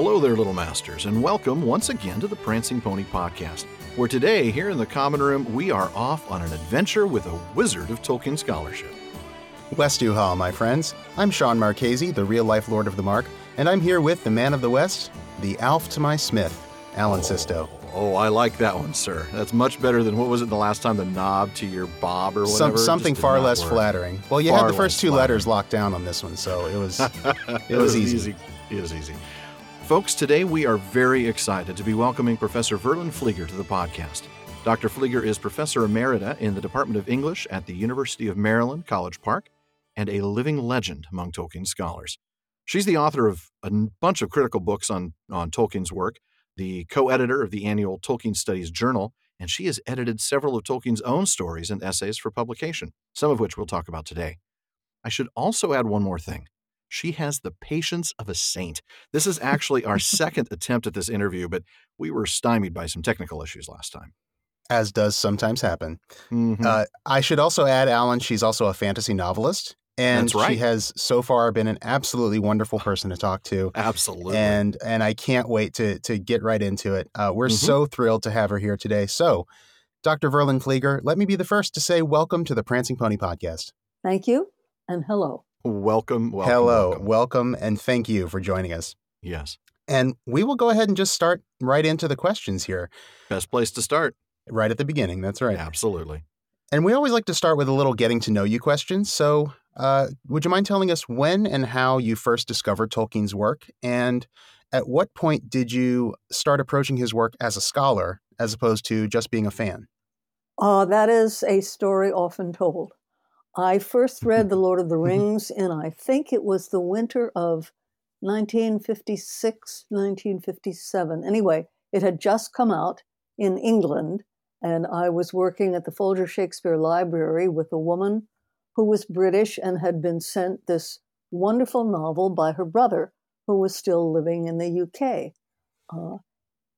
Hello there, little masters, and welcome once again to the Prancing Pony Podcast, where today, here in the Common Room, we are off on an adventure with a wizard of Tolkien scholarship. Westu hál, my friends. I'm Shawn Marchese, the real life Lord of the Mark, and I'm here with the man of the West, the Alf to my Smith, Alan oh, Sisto. Oh, I like that one, sir. That's much better than what was it the last time? The knob to your bob or whatever. Some, something far less work. flattering. Well, you Far had the first two flattering. letters locked down on this one, so it was. it was easy. It was easy. Folks, today we are very excited to be welcoming Professor Verlyn Flieger to the podcast. Dr. Flieger is Professor Emerita in the Department of English at the University of Maryland, College Park, and a living legend among Tolkien scholars. She's the author of a bunch of critical books on, on Tolkien's work, the co editor of the annual Tolkien Studies Journal, and she has edited several of Tolkien's own stories and essays for publication, some of which we'll talk about today. I should also add one more thing. She has the patience of a saint. This is actually our second attempt at this interview, but we were stymied by some technical issues last time. as does sometimes happen. Mhm. Uh, I should also add, Alan, she's also a fantasy novelist. And That's right. she has so far been an absolutely wonderful person to talk to. Absolutely. and and I can't wait to to get right into it. Uh, we're Mhm. so thrilled to have her here today. So, Dr. Verlyn Flieger, let me be the first to say welcome to the Prancing Pony Podcast. Thank you and hello. Welcome, welcome. Hello, welcome. welcome, and thank you for joining us. yes. And we will go ahead and just start right into the questions here, Best place to start. right at the beginning. That's right. Absolutely. And we always like to start with a little getting to know you questions. So, uh, would you mind telling us when and how you first discovered Tolkien's work? And at what point did you start approaching his work as a scholar as opposed to just being a fan? Uh, that is a story often told. I first read The Lord of the Rings in, I think it was the winter of 1956, 1957. Anyway, it had just come out in England, and I was working at the Folger Shakespeare Library with a woman who was British and had been sent this wonderful novel by her brother, who was still living in the UK. Uh,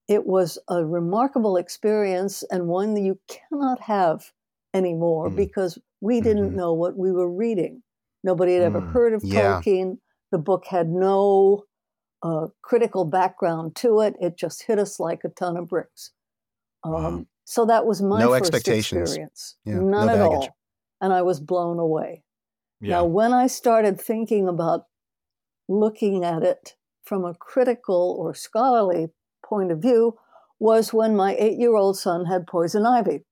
it was a remarkable experience and one that you cannot have anymore Mm. because we didn't Mhm. know what we were reading. Nobody had ever Mm. heard of Yeah. Tolkien. The book had no uh, critical background to it. It just hit us like a ton of bricks. Um, Wow. So that was my No first expectations. experience. Yeah, no None at all. And I was blown away. Yeah. Now, when I started thinking about looking at it from a critical or scholarly point of view, was when my eight year old son had poison ivy.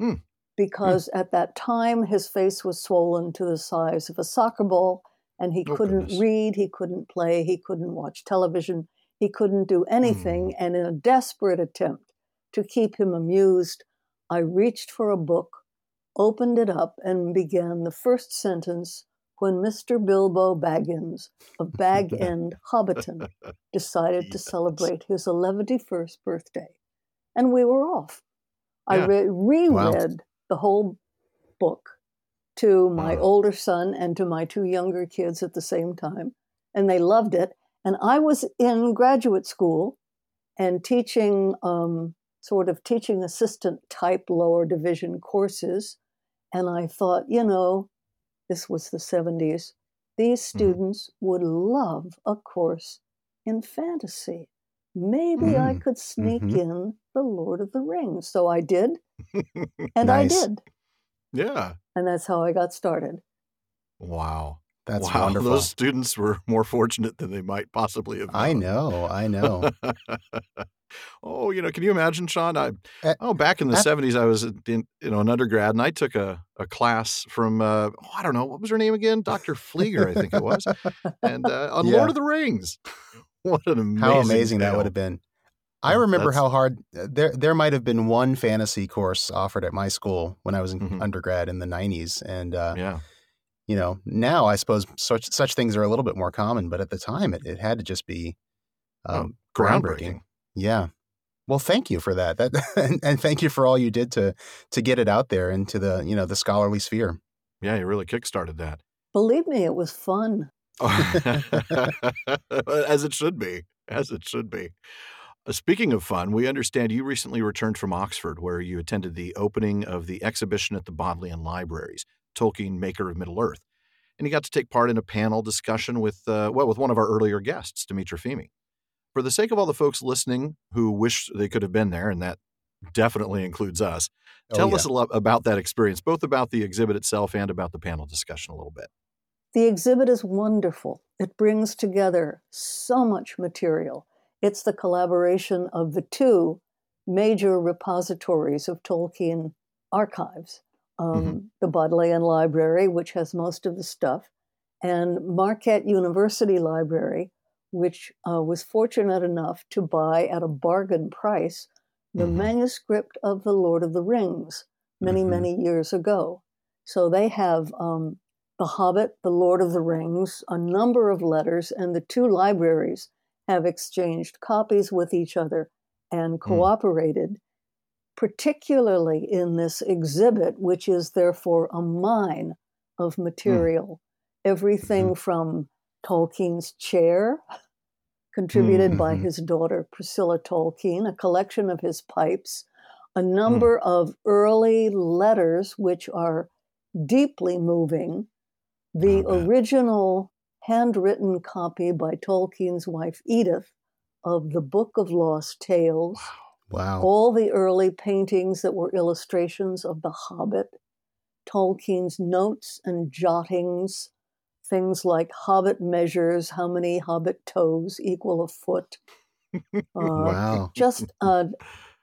Hmm. Mm. Because at that time, his face was swollen to the size of a soccer ball, and he Oh, couldn't goodness. read, he couldn't play, he couldn't watch television, he couldn't do anything. Mm. And in a desperate attempt to keep him amused, I reached for a book opened it up and began the first sentence when Mr. Bilbo Baggins of Bag End, Hobbiton, decided to celebrate his 11st birthday. And we were off. I re- reread the whole book to my Wow. older son and to my two younger kids at the same time, and they loved it. And I was in graduate school and teaching um, sort of teaching assistant type lower division courses. And I thought, you know, this was the 70s. These Mhm. students would love a course in fantasy. Maybe I Mm, could sneak mhm. in The Lord of the Rings. So I did, and I did. yeah. And that's how I got started. Wow. That's wow. wonderful. Those students were more fortunate than they might possibly have. I know, I know. oh, you know, can you imagine, Shawn? I Uh, oh, back in the uh, seventies, I was in you know an undergrad, and I took a, a class from uh, oh, I don't know what was her name again, Doctor Flieger, I think it was, and uh, on Yeah. Lord of the Rings. what an amazing How amazing that would have been. I Oh, remember that's- how hard uh, there there might have been one fantasy course offered at my school when I was in Mhm. undergrad in the 90s and uh, Yeah, you know, now I suppose such such things are a little bit more common, but at the time it, it had to just be Oh, um, groundbreaking. Yeah. Well, thank you for that. That and, and thank you for all you did to to get it out there into the, you know, the scholarly sphere. Yeah, you really kickstarted that. Believe me, it was fun. as it should be, as it should be. Uh, Speaking of fun, we understand you recently returned from Oxford, where you attended the opening of the exhibition at the Bodleian Libraries, Tolkien, Maker of Middle Earth, and you got to take part in a panel discussion with, uh, well, with one of our earlier guests, Dimitra Fimi. for the sake of all the folks listening who wish they could have been there, and that definitely includes us, Oh, tell yeah. us a lot about that experience, both about the exhibit itself and about the panel discussion a little bit. The exhibit is wonderful. It brings together so much material. It's the collaboration of the two major repositories of Tolkien archives um, the Bodleian Library, which has most of the stuff, and Marquette University Library, which uh, was fortunate enough to buy at a bargain price the Mhm. manuscript of The Lord of the Rings many, Mhm. many years ago. So they have um, The Hobbit, The Lord of the Rings, a number of letters, and the two libraries have exchanged copies with each other and hmm. cooperated, particularly in this exhibit, which is therefore a mine of hmm. material. Everything mm-hmm. from Tolkien's chair, contributed by Mhm. his daughter Priscilla Tolkien, a collection of his pipes, a hmm. number of early letters which are deeply moving, the original handwritten copy by Tolkien's wife Edith of the Book of Lost Tales, Wow. all the early paintings that were illustrations of The Hobbit, Tolkien's notes and jottings, things like Hobbit measures, how many Hobbit toes equal a foot. Uh, wow. Just a,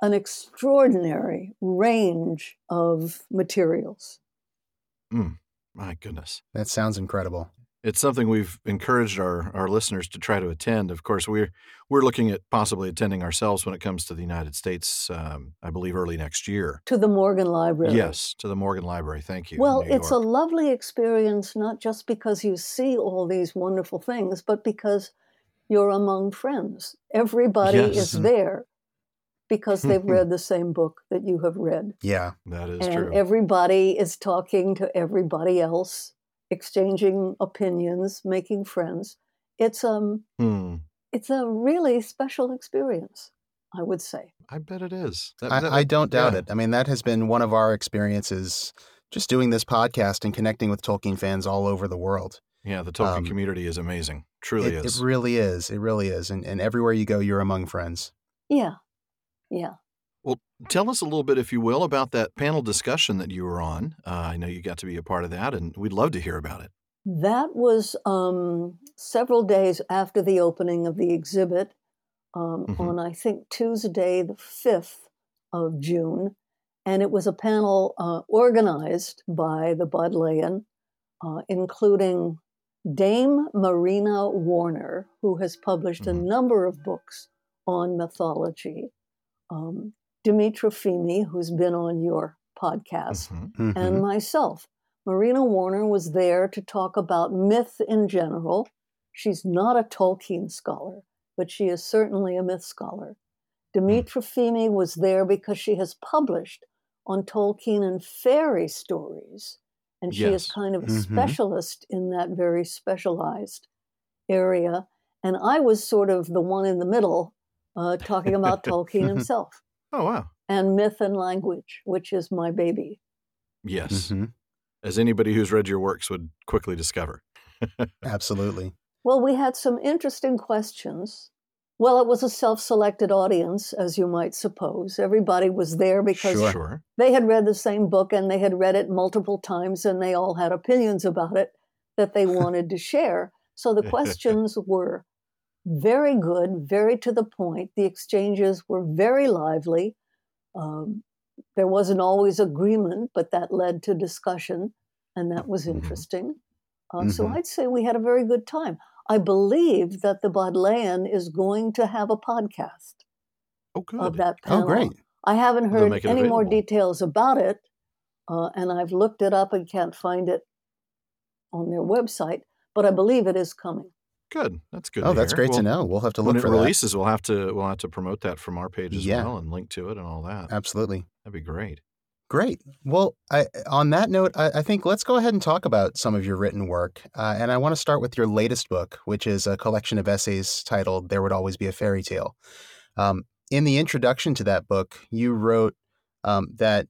an extraordinary range of materials. My goodness. That sounds incredible. It's something we've encouraged our, our listeners to try to attend. Of course, we're we're looking at possibly attending ourselves when it comes to the United States. Um, I believe early next year. To the Morgan Library. Yes, to the Morgan Library. Thank you. Well, New it's a lovely experience, not just because you see all these wonderful things, but because you're among friends. Everybody Yes. is there because they've read the same book that you have read. Yeah. that is and true. everybody is talking to everybody else, exchanging opinions, making friends. It's um Hmm. it's a really special experience, I would say. I bet it is. That- I, that- I don't doubt yeah. it. I mean, that has been one of our experiences just doing this podcast and connecting with Tolkien fans all over the world. Yeah, the Tolkien Um, community is amazing. Truly it, is. it really is. It really is. And, and everywhere you go, you're among friends. Yeah. Yeah. Well, tell us a little bit, if you will, about that panel discussion that you were on. Uh, I know you got to be a part of that, and we'd love to hear about it. That was um, several days after the opening of the exhibit um, Mhm. on, I think, Tuesday, the 5th of June. And it was a panel uh, organized by the Bodleian, uh, including Dame Marina Warner, who has published a Mhm. number of books on mythology, um, Dimitra Fimi, who's been on your podcast, Mhm. Mhm. and myself. Marina Warner was there to talk about myth in general. She's not a Tolkien scholar, but she is certainly a myth scholar. Dimitra Fimi was there because she has published on Tolkien and fairy stories, and she is kind of a Mhm. specialist in that very specialized area. And I was sort of the one in the middle uh, talking about Tolkien himself Oh, wow. and myth and language, which is my baby. Yes. Mhm. As anybody who's read your works would quickly discover. Absolutely. Well, we had some interesting questions. Well, it was a self selected audience, as you might suppose. Everybody was there because Sure. Sure. they had read the same book and they had read it multiple times and they all had opinions about it that they wanted to share. So the questions were very good, very to the point. The exchanges were very lively. Um, there wasn't always agreement, but that led to discussion, and that was Mhm. interesting. Uh, So Mhm. I'd say we had a very good time. I believe that the Bodleian is going to have a podcast Oh, good. of that Oh, great. I haven't heard any more details about it, uh, and I've looked it up and can't find it on their website, but I believe it is coming. Good. That's good. Oh, that's hear. great to know. We'll have to When look it for that. releases, we'll have to we'll have to promote that from our page as Yeah. well and link to it and all that. Absolutely. That'd be great. Great. Well, I, on that note, I, I think let's go ahead and talk about some of your written work. Uh, and I want to start with your latest book, which is a collection of essays titled There Would Always Be a Fairy Tale. Um, in the introduction to that book, you wrote um, that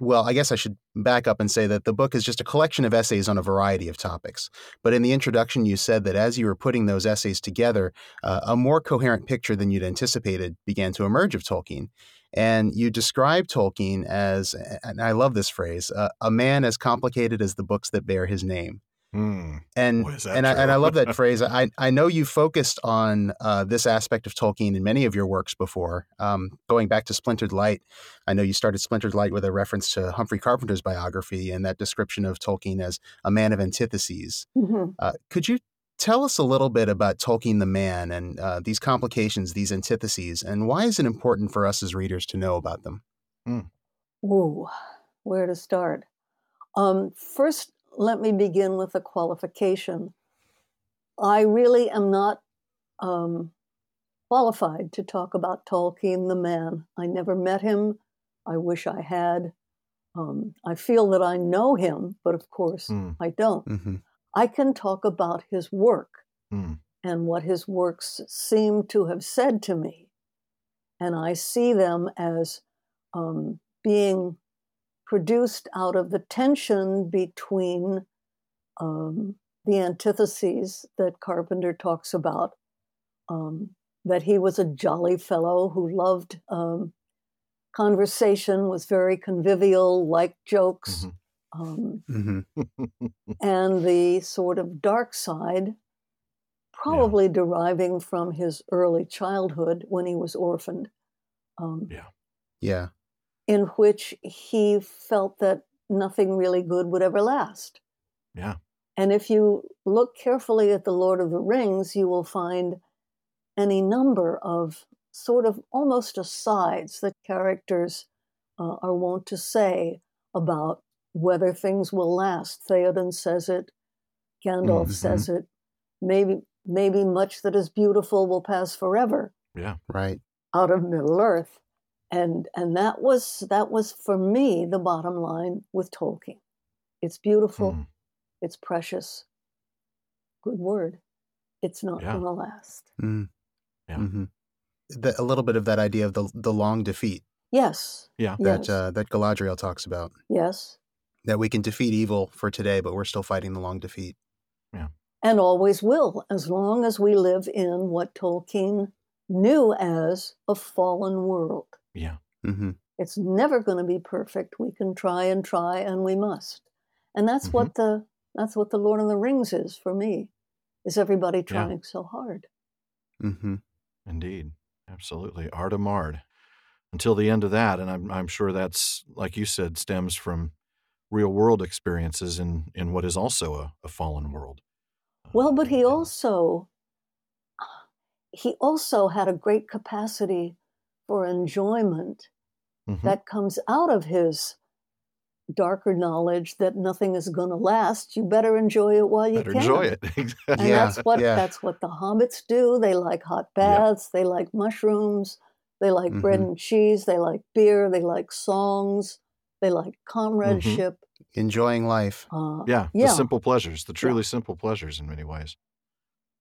well, I guess I should back up and say that the book is just a collection of essays on a variety of topics. But in the introduction, you said that as you were putting those essays together, uh, a more coherent picture than you'd anticipated began to emerge of Tolkien. And you describe Tolkien as, and I love this phrase, uh, a man as complicated as the books that bear his name. Hmm. And Boy, and I, and I love that phrase. I I know you focused on uh, this aspect of Tolkien in many of your works before. Um, going back to Splintered Light, I know you started Splintered Light with a reference to Humphrey Carpenter's biography and that description of Tolkien as a man of antitheses. Mhm. Uh, could you tell us a little bit about Tolkien the man and uh, these complications, these antitheses, and why is it important for us as readers to know about them? Ooh, where to start? Um, first, let me begin with a qualification. I really am not um, qualified to talk about Tolkien the man. I never met him. I wish I had. Um, I feel that I know him, but of course Hmm. I don't. hmm I can talk about his work Hmm. and what his works seem to have said to me. And I see them as um, being produced out of the tension between um, the antitheses that Carpenter talks about. Um, that he was a jolly fellow who loved um, conversation, was very convivial, liked jokes. Mhm. Um, hmm and the sort of dark side, probably deriving from his early childhood when he was orphaned, um, Yeah. Yeah. In which he felt that nothing really good would ever last. Yeah. And if you look carefully at The Lord of the Rings, you will find any number of sort of almost asides that characters uh, are wont to say about whether things will last. Theoden says it, Gandalf Mhm. says it. Maybe, maybe much that is beautiful will pass forever Yeah. Right. out of Middle Earth, and and that was that was for me the bottom line with Tolkien. It's beautiful, Hmm. it's precious. Good word. It's not Yeah. going to last. Mm. Yeah. hmm The, a little bit of that idea of the the long defeat Yes. Yeah. Yes. that uh, that Galadriel talks about. yes. That we can defeat evil for today, but we're still fighting the long defeat. Yeah. And always will, as long as we live in what Tolkien knew as a fallen world. Yeah. hmm It's never going to be perfect. We can try and try, and we must. And that's Mm-hmm. what the that's what the Lord of the Rings is for me. Is everybody trying so hard? Mm-hmm. Indeed. Absolutely. Ardamard. Until the end of that. And I'm, I'm sure that's, like you said, stems from real world experiences in, in what is also a, a fallen world. Well, but he also he also had a great capacity for enjoyment Mhm. that comes out of his darker knowledge that nothing is going to last. You better enjoy it while you Better can. enjoy it. And Yeah, that's what yeah. that's what the hobbits do. They like hot baths, they like mushrooms, they like bread Mhm. and cheese, they like beer, they like songs, they like comradeship. Enjoying life. Uh, yeah. yeah. The simple pleasures, the truly simple pleasures in many ways.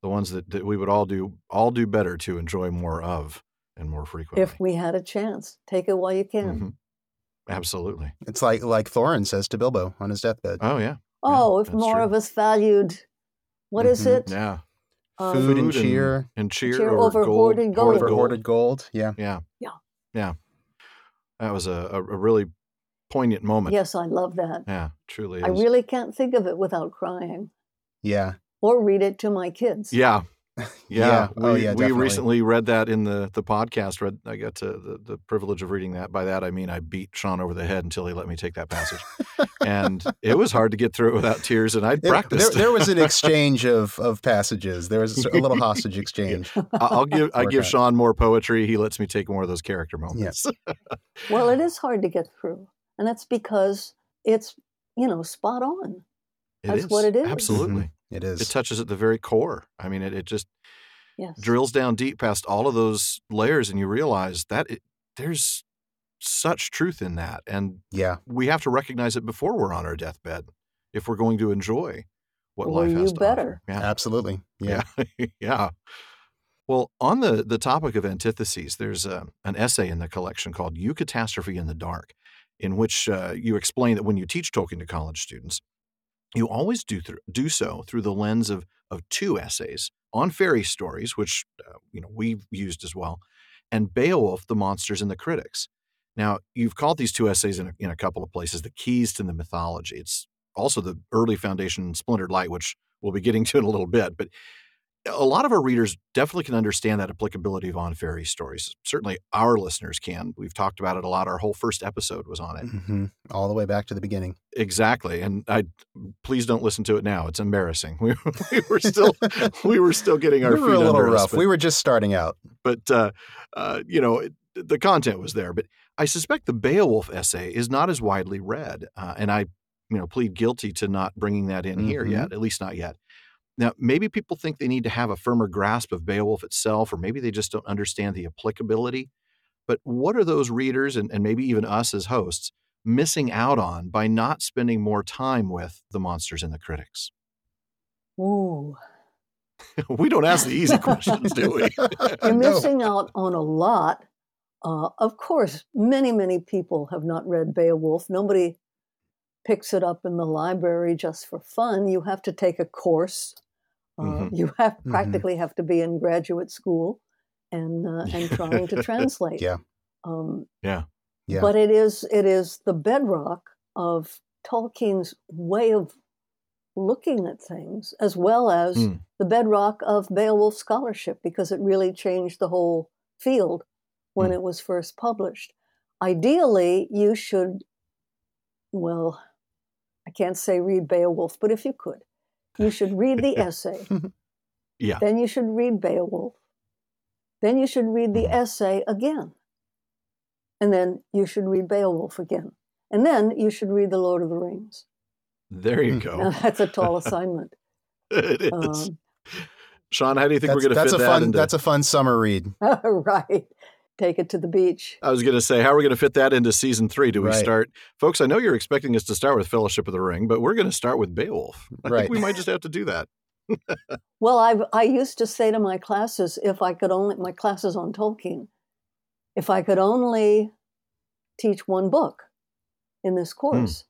The ones that, that we would all do all do better to enjoy more of and more frequently. if we had a chance, take it while you can. Mhm. Absolutely. It's like like Thorin says to Bilbo on his deathbed. Oh yeah. Oh, if more true. of us valued, what is Mhm. it? Yeah. Um, Food and cheer. And cheer, Cheer over, over gold, hoarded gold. Over hoarded gold. Yeah. Yeah. Yeah. Yeah. That was a, a, a really poignant moment. Yes, I love that. Yeah, truly I really can't think of it without crying Yeah. or read it to my kids. Yeah. Yeah. Yeah. Oh, we, Oh, yeah, we recently read that in the, the podcast. Read I got to the, the privilege of reading that. By that I mean I beat Shawn over the head until he let me take that passage. and it was hard to get through it without tears and I'd there, practiced. there was an exchange of, of passages. There was a, a little hostage exchange. I- I'll give I give out. Shawn more poetry. He lets me take more of those character moments. Yes. Well, it is hard to get through. And that's because it's, you know, spot on. It That's what it is. Absolutely. Mm-hmm. It is. It touches at the very core. I mean, it, it just Yes. drills down deep past all of those layers, and you realize that it, there's such truth in that, and yeah. we have to recognize it before we're on our deathbed if we're going to enjoy what Well, life has you to better. offer. Yeah, Absolutely. Yeah. yeah, yeah. Well, on the the topic of antitheses, there's a, an essay in the collection called "Eucatastrophe in the Dark," in which uh, you explain that when you teach Tolkien to college students, you always do th- do so through the lens of of two essays on fairy stories, which uh, you know we've used as well, and Beowulf, the monsters and the critics. Now, you've called these two essays in a, in a couple of places the keys to the mythology. It's also the early foundation splintered light, which we'll be getting to in a little bit. But a lot of our readers definitely can understand that applicability of on fairy stories. Certainly, our listeners can. We've talked about it a lot. Our whole first episode was on it, mm-hmm. all the way back to the beginning. Exactly, and I please don't listen to it now. It's embarrassing. We, we were still we were still getting our we were feet a little under rough. Us, but, we were just starting out, but uh, uh, you know it, the content was there. But I suspect the Beowulf essay is not as widely read, uh, and I you know plead guilty to not bringing that in mm-hmm. here yet, at least not yet. Now, maybe people think they need to have a firmer grasp of Beowulf itself, or maybe they just don't understand the applicability. But what are those readers, and, and maybe even us as hosts, missing out on by not spending more time with the monsters and the critics? Ooh. we don't ask the easy questions, do we? You're missing out on a lot. Uh, of course, many, many people have not read Beowulf. Nobody picks it up in the library just for fun. You have to take a course uh, mm-hmm. You have mm-hmm. practically mm-hmm. have to be in graduate school and uh, and trying to translate. yeah. Um, yeah. Yeah. But it is it is the bedrock of Tolkien's way of looking at things, as well as mm. the bedrock of Beowulf scholarship, because it really changed the whole field when mm. it was first published. Ideally, you should, well, I can't say read Beowulf, but if you could, you should read the essay. yeah. Then you should read Beowulf. Then you should read the mm-hmm. essay again. And then you should read Beowulf again. And then you should read The Lord of the Rings. There you go. Now, that's a tall assignment. it is. Um, Shawn, how do you think we're going to fit a that fun, into... That's a fun that's a fun summer read. right take it to the beach. I was going to say, how are we going to fit that into season three? Do we right. start, folks? I know you're expecting us to start with Fellowship of the Ring, but we're going to start with Beowulf. I right. think we might just have to do that. well, I I used to say to my classes, if I could only my classes on Tolkien, if I could only teach one book in this hmm. course, mm.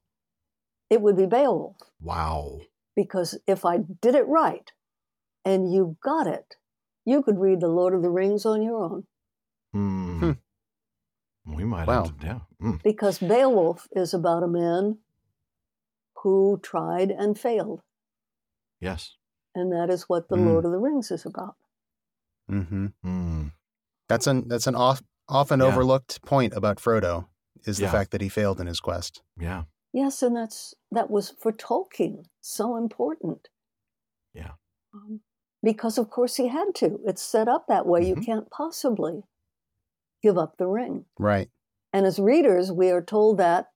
it would be Beowulf. Wow! Because if I did it right, and you got it, you could read the Lord of the Rings on your own. Mm. Hmm. We might wow. have to, yeah. Mm. Because Beowulf is about a man who tried and failed. Yes. And that is what the mm. Lord of the Rings is about. Mm-hmm. Mm. That's an that's an off, often yeah. overlooked point about Frodo is the fact that he failed in his quest. Yeah. Yes, and that's that was for Tolkien so important. Yeah. Um, because of course he had to. It's set up that way. Mm-hmm. You can't possibly give up the ring. Right. And as readers, we are told that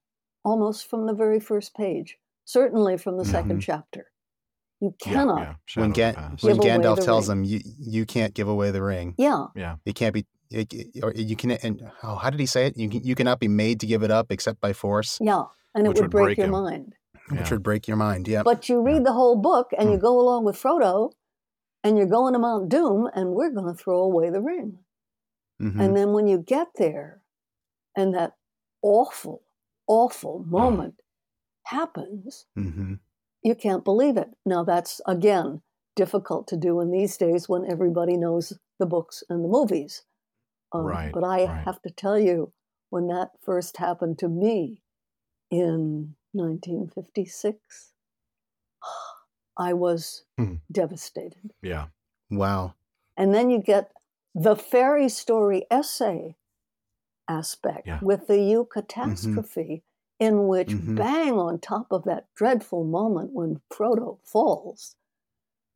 almost from the very first page, certainly from the mm-hmm. second chapter. You cannot. Yeah, yeah. When, Ga- when Gandalf tells ring. him, you, you can't give away the ring. Yeah. Yeah. It can't be, it, or you can, and oh, how did he say it? You, you cannot be made to give it up except by force. Yeah. And it would, would, break, break your him. mind. Which yeah. would break your mind. Yeah. But you read the whole book and mm. you go along with Frodo and you're going to Mount Doom and we're going to throw away the ring. Mm-hmm. And then when you get there and that awful, awful moment oh. happens, mm-hmm. you can't believe it. Now, that's again difficult to do in these days when everybody knows the books and the movies. Um, right. But I right. have to tell you, when that first happened to me in 1956, I was hmm. devastated. Yeah. Wow. And then you get the fairy story essay aspect yeah. with the eucatastrophe, mm-hmm. in which mm-hmm. bang on top of that dreadful moment when Frodo falls,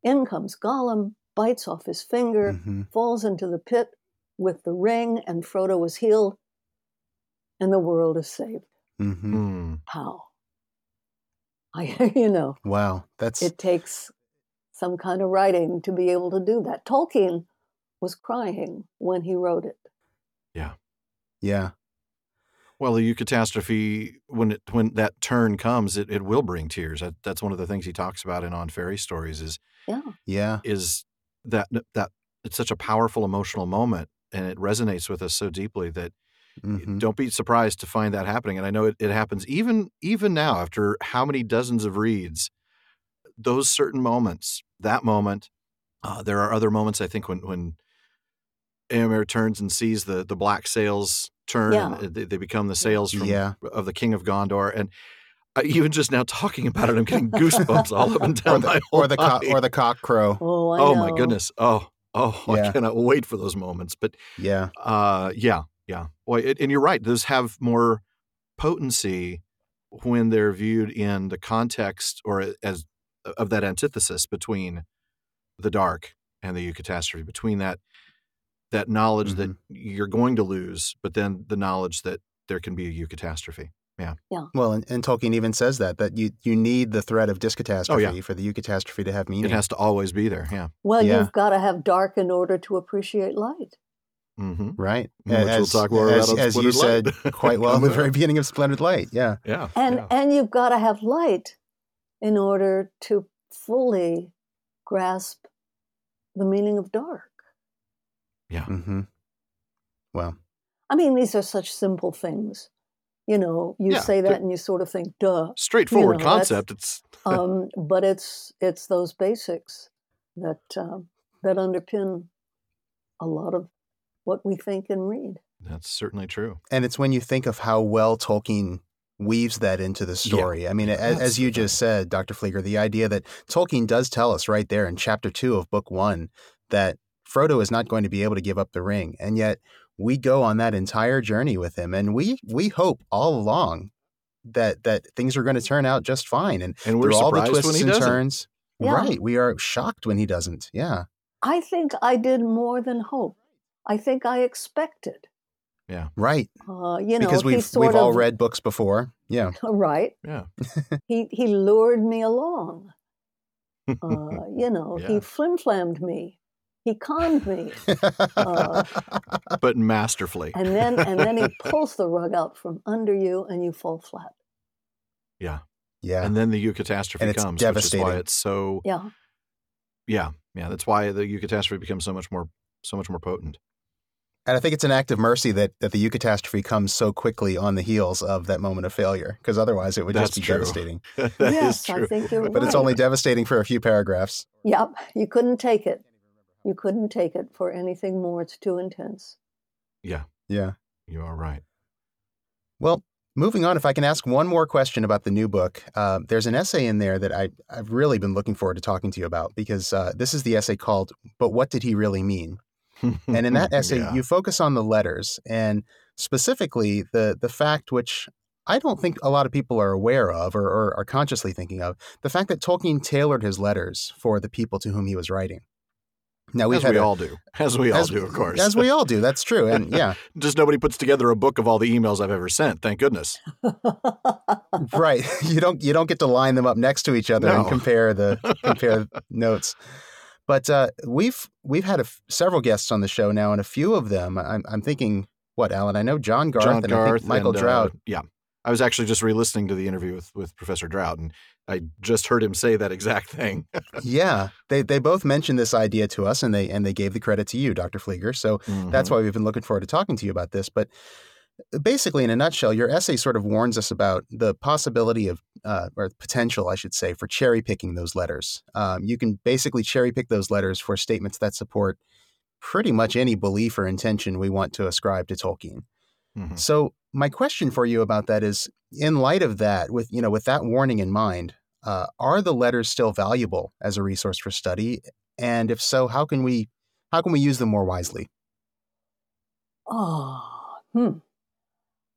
in comes Gollum, bites off his finger, mm-hmm. falls into the pit with the ring, and Frodo is healed, and the world is saved. How? I, you know. Wow, that's it takes some kind of writing to be able to do that. Tolkien was crying when he wrote it. Yeah. Yeah. Well, the eucatastrophe, when it when that turn comes, it, it will bring tears. That, that's one of the things he talks about in On Fairy Stories. Is yeah, yeah, is that that it's such a powerful emotional moment, and it resonates with us so deeply that Mhm. don't be surprised to find that happening. And I know it, it happens even even now after how many dozens of reads. Those certain moments, that moment, uh, there are other moments. I think when when Eomer turns and sees the the black sails turn, Yeah. and they, they become the sails from Yeah. of the King of Gondor, and uh, even just now talking about it, I'm getting goosebumps all up and Or down the, my whole or the cock body. or the cock crow. Oh, oh my goodness! Oh oh, I cannot wait for those moments. But Yeah. uh, yeah, yeah. Boy, it, and you're right. Those have more potency when they're viewed in the context or as of that antithesis between the dark and the eucatastrophe, between that that knowledge that Mm-hmm. you're going to lose, but then the knowledge that there can be a eucatastrophe. Yeah, yeah. Well, and, and Tolkien even says that that you you need the threat of discatastrophe for the eucatastrophe to have meaning. It has to always be there. Yeah. Well, Yeah. you've got to have dark in order to appreciate light. Mm-hmm. right. Which we'll as, talk more as, about on as you said quite well in the very beginning of Splintered Light. Yeah. Yeah. And yeah. and you've got to have light in order to fully grasp the meaning of dark. Hmm Well, I mean, these are such simple things. You know, you Yeah, say that and you sort of think, duh. Straightforward you know, concept. It's Um, but it's it's those basics that um, that underpin a lot of what we think and read. that's certainly true. and it's when you think of how well Tolkien weaves that into the story. I mean, Yeah, as, as you just said, Dr. Flieger, the idea that Tolkien does tell us right there in chapter two of book one that Frodo is not going to be able to give up the ring. And yet we go on that entire journey with him. And we we hope all along that that things are going to turn out just fine. And And we're all the surprised twists when he and doesn't. turns. Yeah. Right. We are shocked when he doesn't. Yeah. I think I did more than hope. I think I expected. Yeah. Right. Uh, you know, because we've we've all read books before. Yeah. right. Yeah. He he lured me along. Uh, you know, Yeah. he flim-flammed me. He conned me. Uh, but masterfully. and then and then he pulls the rug out from under you and you fall flat. yeah. yeah. And then the eucatastrophe And it's comes, which is why it's so Yeah. yeah, yeah. That's why the eucatastrophe becomes so much more so much more potent. And I think it's an act of mercy that, that the eucatastrophe comes so quickly on the heels of that moment of failure, because otherwise it would That's just be true. devastating. That is yes, I think you're But it's only devastating for a few paragraphs. Yep, you couldn't take it. You couldn't take it for anything more. It's too intense. Yeah, Yeah. you are right. Well, moving on, if I can ask one more question about the new book, uh, there's an essay in there that I, I've really been looking forward to talking to you about because uh, this is the essay called "But What Did He Really Mean?" And in that essay, Yeah. you focus on the letters and specifically the the fact which I don't think a lot of people are aware of or, or are consciously thinking of the fact that Tolkien tailored his letters for the people to whom he was writing. Now we've as we a- all do, as we all as- do, of course. as we all do. That's true, and yeah, Just nobody puts together a book of all the emails I've ever sent. Thank goodness. right. You don't you don't get to line them up next to each other and compare the compare notes. But uh, we've we've had a f- several guests on the show now, and a few of them. I'm, I'm thinking, what Alan? I know John Garth John and I Garth, think Michael and, uh, yeah, I was actually just re-listening to the interview with with Professor Drout, and I just heard him say that exact thing. yeah, they they both mentioned this idea to us, and they and they gave the credit to you, Dr. Flieger. So that's Mhm. why we've been looking forward to talking to you about this. But basically, in a nutshell, your essay sort of warns us about the possibility of, uh, or potential, I should say, for cherry picking those letters. Um, you can basically cherry pick those letters for statements that support pretty much any belief or intention we want to ascribe to Tolkien. Mhm. So, my question for you about that is, in light of that, with you know, with that warning in mind, uh, are the letters still valuable as a resource for study? And if so, how can we how can we use them more wisely? Oh, hmm.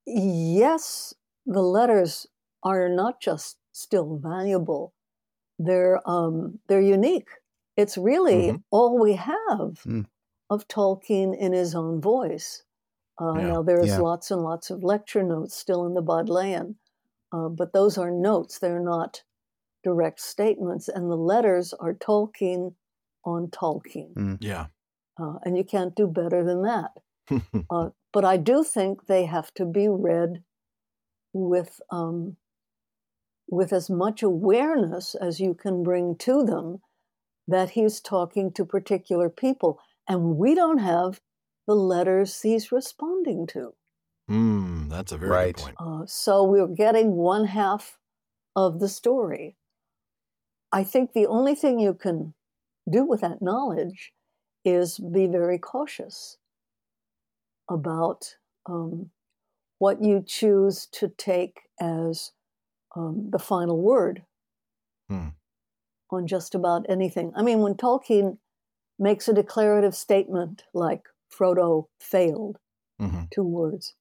Yes, the letters are not just still valuable; they're um, they're unique. It's really Mhm. all we have Mm. of Tolkien in his own voice. Uh, Yeah. Now there's Yeah. lots and lots of lecture notes still in the Bodleian, uh, but those are notes; they're not direct statements. And the letters are Tolkien on Tolkien, Yeah. uh, and you can't do better than that. Uh, but I do think they have to be read with um, with as much awareness as you can bring to them that he's talking to particular people, and we don't have the letters he's responding to. Hmm, that's a very Right. good point. Uh, so we're getting one half of the story. I think the only thing you can do with that knowledge is be very cautious about um, what you choose to take as um, the final word Hmm. on just about anything. I mean, when Tolkien makes a declarative statement like Frodo failed, hmm two words.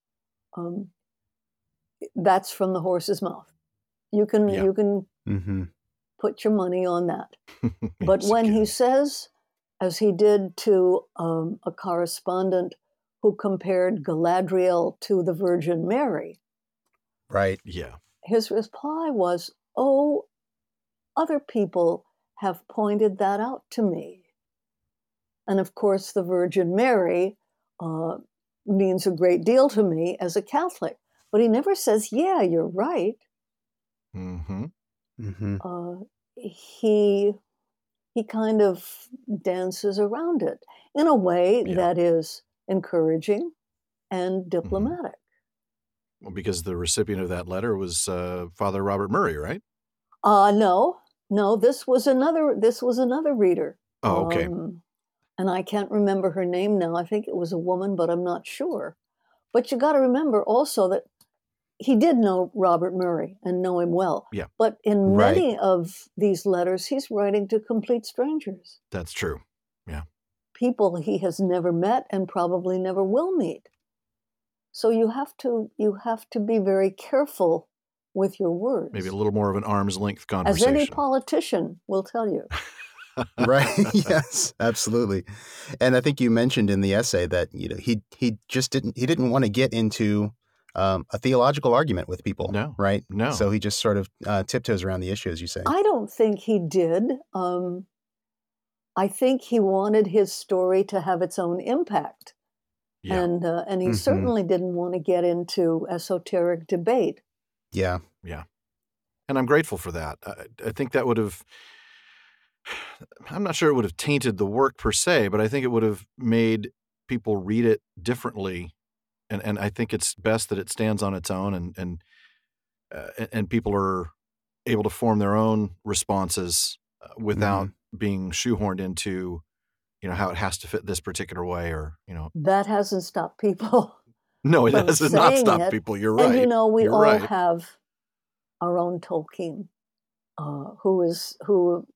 Um, that's from the horse's mouth. You can Yeah. you can Mm-hmm. put your money on that. But Yes, when he says, as he did to um, a correspondent who compared Galadriel to the Virgin Mary, Right. yeah, his reply was, "Oh, other people have pointed that out to me." And of course, the Virgin Mary uh, means a great deal to me as a Catholic. But he never says, "Yeah, you're right." hmm Mm-hmm. uh, he he kind of dances around it in a way Yeah. that is encouraging and diplomatic. well, because the recipient of that letter was uh, Father Robert Murray, right? Uh no, no, this was another this was another reader. Oh, okay. Um, and I can't remember her name now. I think it was a woman, but I'm not sure. But you got to remember also that he did know Robert Murray and know him well. Yeah. But in Right. many of these letters, he's writing to complete strangers. That's true. Yeah. People he has never met and probably never will meet. So you have to you have to be very careful with your words. Maybe a little more of an arm's length conversation. as any politician will tell you. right yes absolutely and i think you mentioned in the essay that you know he he just didn't he didn't want to get into um, a theological argument with people No. right No. so he just sort of uh, tiptoes around the issue as you say I don't think he did. Um, I think he wanted his story to have its own impact, yeah. and uh, and he Mhm. certainly didn't want to get into esoteric debate. Yeah, yeah and I'm grateful for that. I, I think that would have. I'm not sure it would have tainted the work per se, but I think it would have made people read it differently, and and I think it's best that it stands on its own, and and uh, and- and people are able to form their own responses uh, without being shoehorned into, you know, how it has to fit this particular way, or you know, That hasn't stopped people. no, it From does not stopped it, people. You're right. And you know, we You're all right. have our own Tolkien, uh, who is who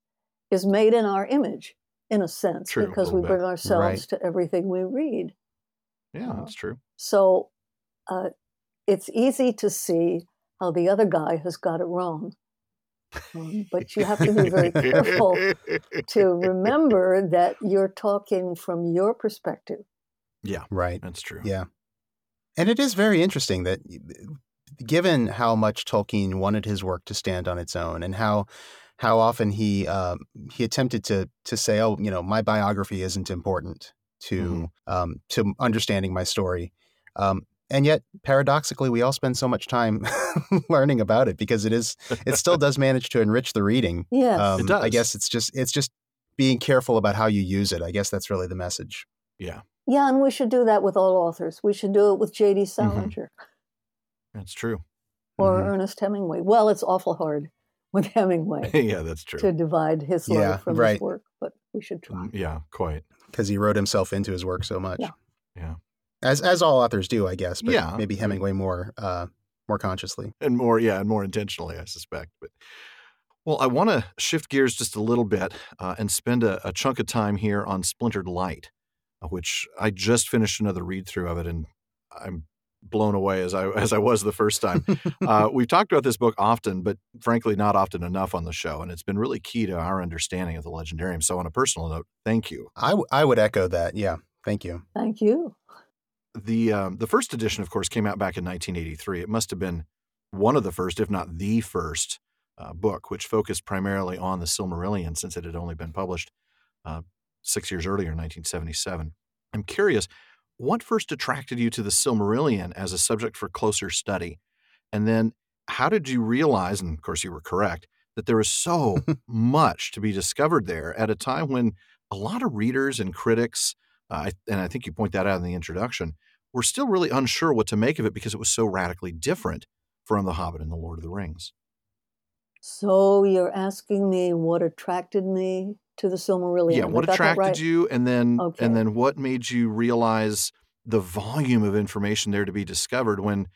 is made in our image, in a sense, True, because little we bit. bring ourselves Right. to everything we read. yeah, uh, that's true. So uh, it's easy to see how the other guy has got it wrong. Um, but you have to be very careful to remember that you're talking from your perspective. Yeah, right That's true. yeah and it is very interesting that given how much tolkien wanted his work to stand on its own and how how often he um, he attempted to to say oh you know my biography isn't important to um, to understanding my story um, and yet paradoxically we all spend so much time learning about it because it is it still does manage to enrich the reading Yes. um, It i guess it's just it's just being careful about how you use it i guess that's really the message Yeah, yeah, and we should do that with all authors. We should do it with J.D. Mm-hmm. Salinger. that's true. or Mhm. Ernest Hemingway. Well, it's awful hard with Hemingway yeah, that's true. to divide his life Yeah, from right. his work, but we should try. Mm, Yeah, quite. because he wrote himself into his work so much Yeah. Yeah. as as all authors do i guess but Yeah. maybe hemingway more uh more consciously And more, yeah, and more intentionally, I suspect. But well, I want to shift gears just a little bit uh, and spend a, a chunk of time here on Splintered Light, uh, which I just finished another read through of it, and I'm blown away as I as I was the first time. uh, we've talked about this book often, but frankly, not often enough on the show, and it's been really key to our understanding of the Legendarium. So, on a personal note, thank you. I, w- I would echo that yeah thank you Thank you. the um, the first edition, of course, came out back in 1983. It must have been one of the first, if not the first, uh, book which focused primarily on the Silmarillion, since it had only been published uh, six years earlier, in 1977. I'm curious, what first attracted you to the Silmarillion as a subject for closer study, and then how did you realize? And of course, you were correct that there was so much to be discovered there at a time when a lot of readers and critics, uh, and I think you point that out in the introduction, we're still really unsure what to make of it because it was so radically different from The Hobbit and The Lord of the Rings. So you're asking me what attracted me to the Silmarillion? Yeah, what attracted right? you, and then Okay. and then what made you realize the volume of information there to be discovered when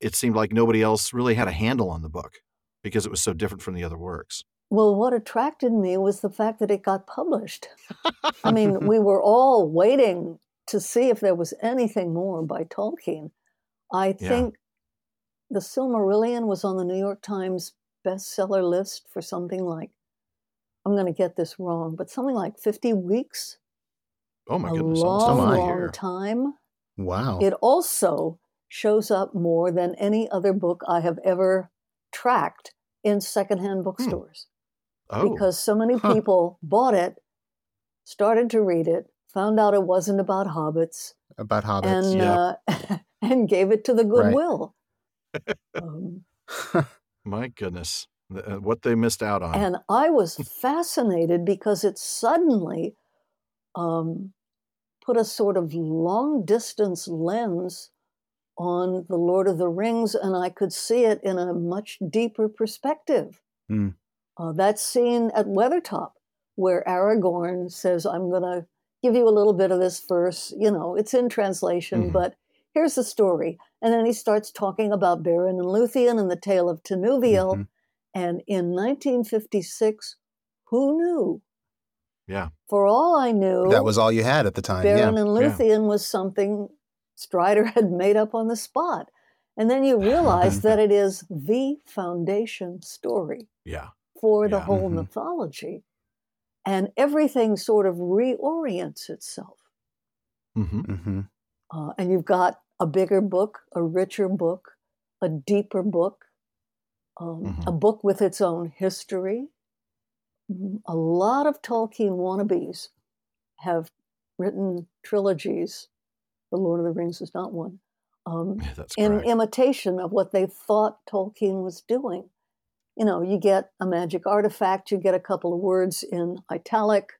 it seemed like nobody else really had a handle on the book because it was so different from the other works. Well, what attracted me was the fact that it got published. I mean, we were all waiting to see if there was anything more by Tolkien. I Yeah. think the Silmarillion was on the New York Times bestseller list for something like, I'm going to get this wrong, but something like 50 weeks. Oh my a goodness, long, long time. Wow. It also shows up more than any other book I have ever tracked in secondhand bookstores Oh, because so many Huh. people bought it, started to read it, found out it wasn't about hobbits, About hobbits. and yeah. uh, and gave it to the Right. Goodwill. um, my goodness, uh, what they missed out on. and I was fascinated because it suddenly um, put a sort of long distance lens on the Lord of the Rings, and I could see it in a much deeper perspective. Hmm. Uh, that scene at Weathertop, where Aragorn says, I'm going to give you a little bit of this verse. You know, it's in translation, Mhm. but here's the story. And then he starts talking about Beren and Luthien and the tale of Tinuviel. Mhm. And in 1956, who knew? Yeah. For all I knew, That was all you had at the time. Beren Yeah. and Luthien was something Strider had made up on the spot. And then you realize that it is the foundation story yeah, for the Yeah. whole Mhm. mythology. And everything sort of reorients itself. hmm hmm Uh, and you've got a bigger book, a richer book, a deeper book, um, Mhm. a book with its own history. Mm, A lot of Tolkien wannabes have written trilogies. The Lord of the Rings is not one. Um, that's in correct. imitation of what they thought Tolkien was doing. You know, you get a magic artifact, you get a couple of words in italic,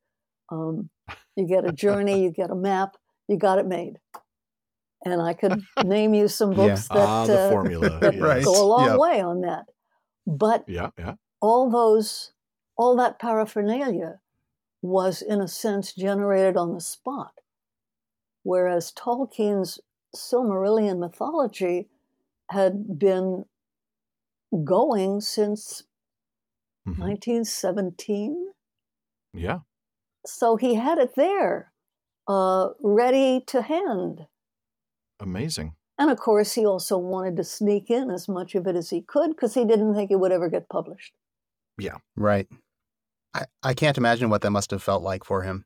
um, you get a journey, you get a map, you got it made. And I could name you some Yeah. books that, ah, the uh, formula. that. Right. go a long Yep. way on that. But Yeah, yeah. all those, all that paraphernalia was, in a sense, generated on the spot. Whereas Tolkien's Silmarillion mythology had been going since Mhm. 1917. Yeah. So he had it there, uh, ready to hand. Amazing. And of course, he also wanted to sneak in as much of it as he could because he didn't think it would ever get published. Yeah. Right. I, I can't imagine what that must have felt like for him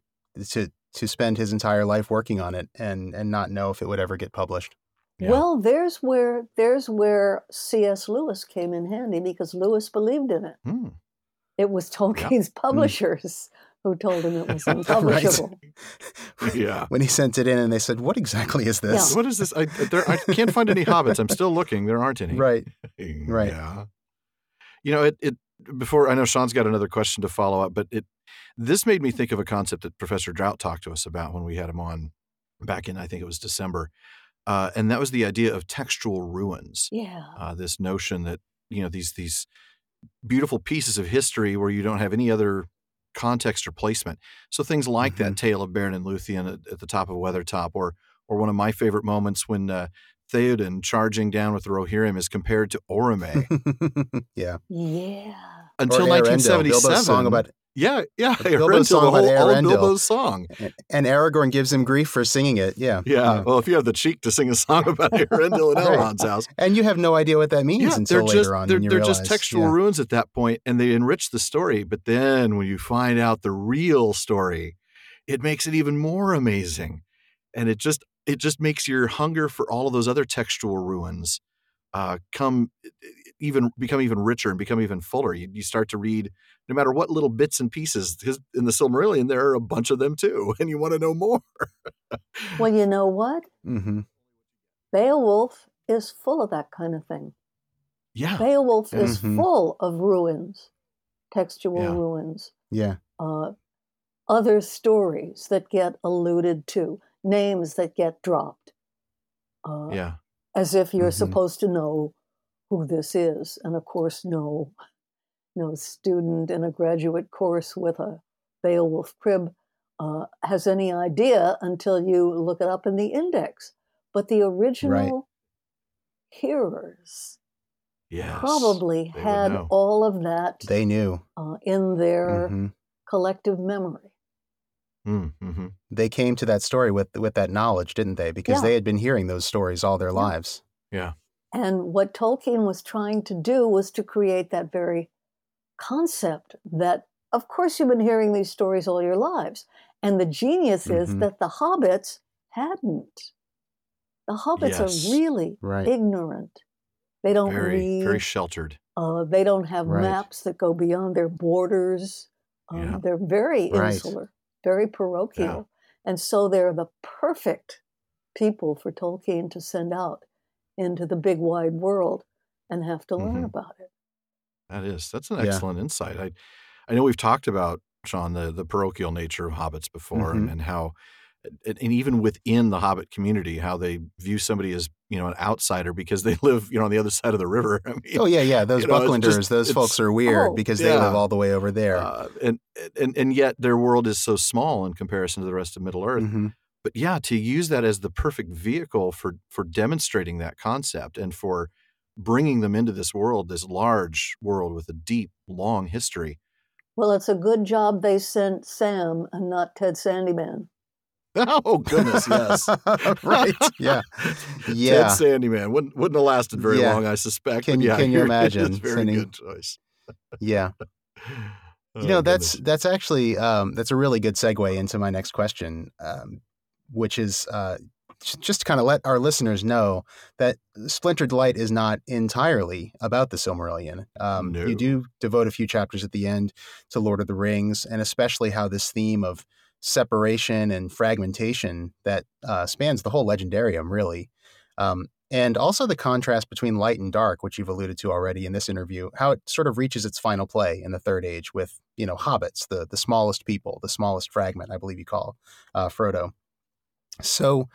to to spend his entire life working on it and and not know if it would ever get published. Yeah. Well, there's where there's where C.S. Lewis came in handy because Lewis believed in it. Hmm. It was Tolkien's publishers who told him it was unpublishable. Yeah. When he sent it in and they said, "What exactly is this?" What is this? I, there, I can't find any hobbits. I'm still looking. There aren't any. Right. Right. Yeah. You know, it, it before I know Shawn's got another question to follow up, but it this made me think of a concept that Professor Drout talked to us about when we had him on back in I think it was December, uh, and that was the idea of textual ruins. Yeah. Uh, this notion that you know these these beautiful pieces of history where you don't have any other context or placement. So things like that tale of Beren and Luthien at, at the top of Weathertop, or or one of my favorite moments when uh, Theoden charging down with the Rohirrim is compared to Orome yeah. Yeah. until Or Eärendil, 1977. Bilbo's song about yeah, yeah, Bilbo's Eärendil, song the whole, all of Bilbo's song. and Aragorn gives him grief for singing it. Yeah. Yeah. Well, if you have the cheek to sing a song about Eärendil Right. Elrond's house, And you have no idea what that means yeah, until they're later just on they're, they're realize. just textual yeah. ruins at that point, and they enrich the story. But then when you find out the real story, it makes it even more amazing, and it just it just makes your hunger for all of those other textual ruins uh, come even become even richer and become even fuller. You, you start to read no matter what little bits and pieces. Because in the Silmarillion, there are a bunch of them too, and you want to know more. Well, you know what? hmm Beowulf is full of that kind of thing. Yeah, Beowulf is Mhm. full of ruins, textual Yeah. ruins, Yeah. uh, other stories that get alluded to, names that get dropped. uh, Yeah. as if you're Mhm. supposed to know who this is. And of course, no, no student in a graduate course with a Beowulf crib uh, has any idea until you look it up in the index. But the original hearers Yes. probably had all of that They knew. uh, in their Mhm. collective memory. Mm, hmm They came to that story with with that knowledge, didn't they? Because Yeah. they had been hearing those stories all their Yeah. lives. Yeah. And what Tolkien was trying to do was to create that very concept that, of course, you've been hearing these stories all your lives. And the genius is Mhm. that the hobbits hadn't. The hobbits Yes. are really Right. ignorant. They don't Very, read. very sheltered. uh, they don't have Right. maps that go beyond their borders. Um, Yeah. They're very Right. insular, very parochial. And so they're the perfect people for Tolkien to send out into the big wide world and have to learn Mhm. about it. That is. That's an Yeah. excellent insight. I, I know we've talked about Shawn the the parochial nature of hobbits before, and, Mhm. and how, and and even within the hobbit community, how they view somebody as you know an outsider because they live you know on the other side of the river. I mean, Oh yeah, yeah. Those You know, Bucklanders, just- those folks are weird Oh. because they live all the way over there. uh, and and and yet their world is so small in comparison to the rest of Middle Earth. Mhm. But yeah, to use that as the perfect vehicle for for demonstrating that concept and for bringing them into this world, this large world with a deep, long history. Well, it's a good job they sent Sam and not Ted Sandyman. Oh goodness, yes. right. Yeah. Yeah. Ted Sandyman wouldn't wouldn't have lasted very Yeah. long, I suspect. Can you- yeah, can you imagine It's a very sending- good choice. Yeah. Oh, You know, that's goodness. that's actually um, that's a really good segue into my next question, um, which is uh, just to kind of let our listeners know that Splintered Light is not entirely about the Silmarillion. Um, No. You do devote a few chapters at the end to Lord of the Rings, and especially how this theme of separation and fragmentation that uh, spans the whole legendarium, really. Um, and also the contrast between light and dark, which you've alluded to already in this interview, how it sort of reaches its final play in the Third Age with, you know, hobbits, the the smallest people, the smallest fragment, I believe you call uh, Frodo. So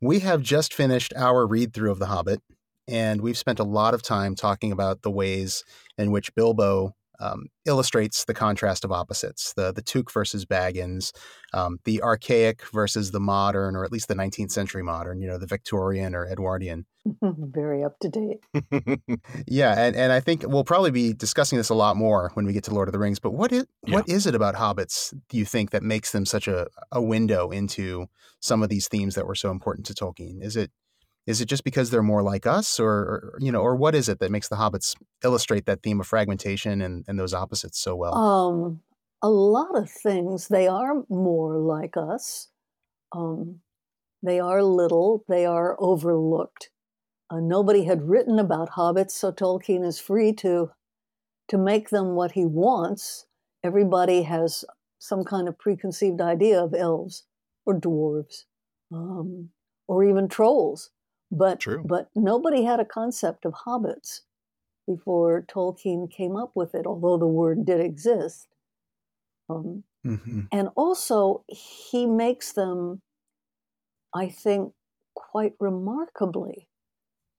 we have just finished our read through of The Hobbit, and we've spent a lot of time talking about the ways in which Bilbo um, illustrates the contrast of opposites the the Took versus Baggins, um, the archaic versus the modern, or at least the 19th century modern, you know, the Victorian or Edwardian. Very up to date. Yeah, and, and I think we'll probably be discussing this a lot more when we get to Lord of the Rings. But what is what is it about hobbits do you think that makes them such a, a window into some of these themes that were so important to Tolkien? Is it is it just because they're more like us, or, or you know, or what is it that makes the hobbits illustrate that theme of fragmentation and, and those opposites so well? Um, a lot of things. They are more like us. Um, they are little. They are overlooked. Uh, nobody had written about hobbits, so Tolkien is free to to make them what he wants. Everybody has some kind of preconceived idea of elves or dwarves, um, or even trolls. But True. but nobody had a concept of hobbits before Tolkien came up with it, although the word did exist. Um, hmm and also, he makes them, I think, quite remarkably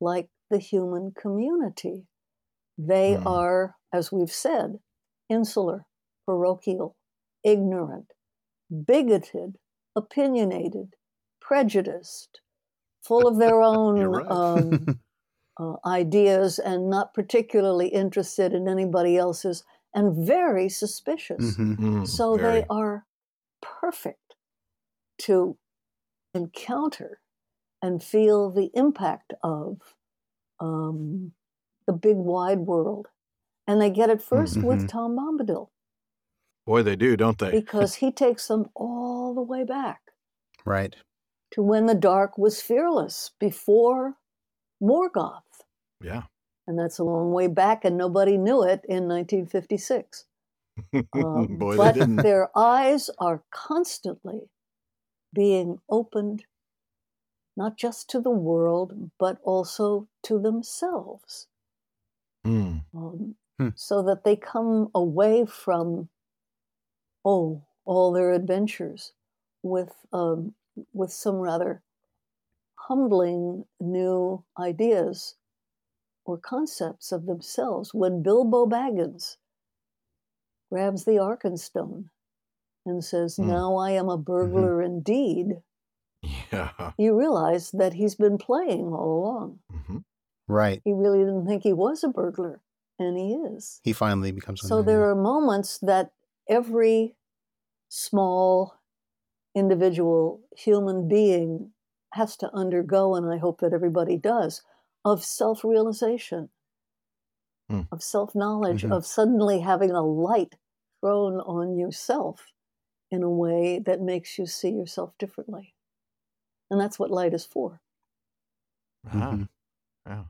like the human community. They Hmm. are, as we've said, insular, parochial, ignorant, bigoted, opinionated, prejudiced, full of their own right. um, uh, ideas and not particularly interested in anybody else's, and very suspicious. hmm Mm, So very. they are perfect to encounter and feel the impact of um, the big wide world. And they get it 1st Mhm. with Tom Bombadil Boy, they do, don't they? because he takes them all the way back Right. To when the dark was fearless before Morgoth. yeah. And that's a long way back, and nobody knew it in 1956. Um, Boy, they but didn't. their eyes are constantly being opened, not just to the world, but also to themselves, Mm, um, Hmm. so that they come away from, oh, all their adventures with um, with some rather humbling new ideas or concepts of themselves when Bilbo Baggins grabs the Arkenstone and says, Mm. Now I am a burglar indeed, Yeah. you realize that he's been playing all along. hmm Right. He really didn't think he was a burglar, and he is. He finally becomes. So there are moments that every small individual human being has to undergo, and I hope that everybody does, of self realization, Hmm. of self knowledge, Mhm. of suddenly having a light thrown on yourself in a way that makes you see yourself differently. And that's what light is for. Ah, Mhm. yeah.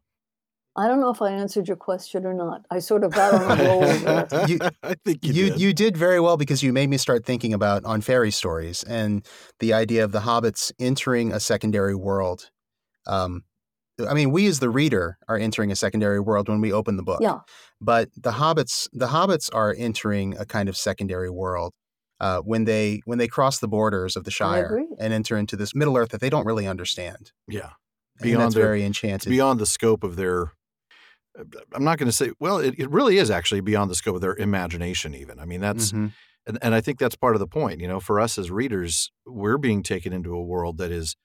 I don't know if I answered your question or not. I sort of got on a roll there. You- I think you, you did. you did very well because you made me start thinking about on fairy stories and the idea of the hobbits entering a secondary world. Um, I mean, we as the reader are entering a secondary world when we open the book. Yeah. But the hobbits, the hobbits are entering a kind of secondary world uh, when they when they cross the borders of the Shire and enter into this Middle Earth that they don't really understand. yeah. and Beyond that's their- very enchanted. beyond the scope of their. I'm not going to say. Well, it, it really is actually beyond the scope of their imagination. Even. I mean, that's Mhm. and, and I think that's part of the point. You know, for us as readers, we're being taken into a world that is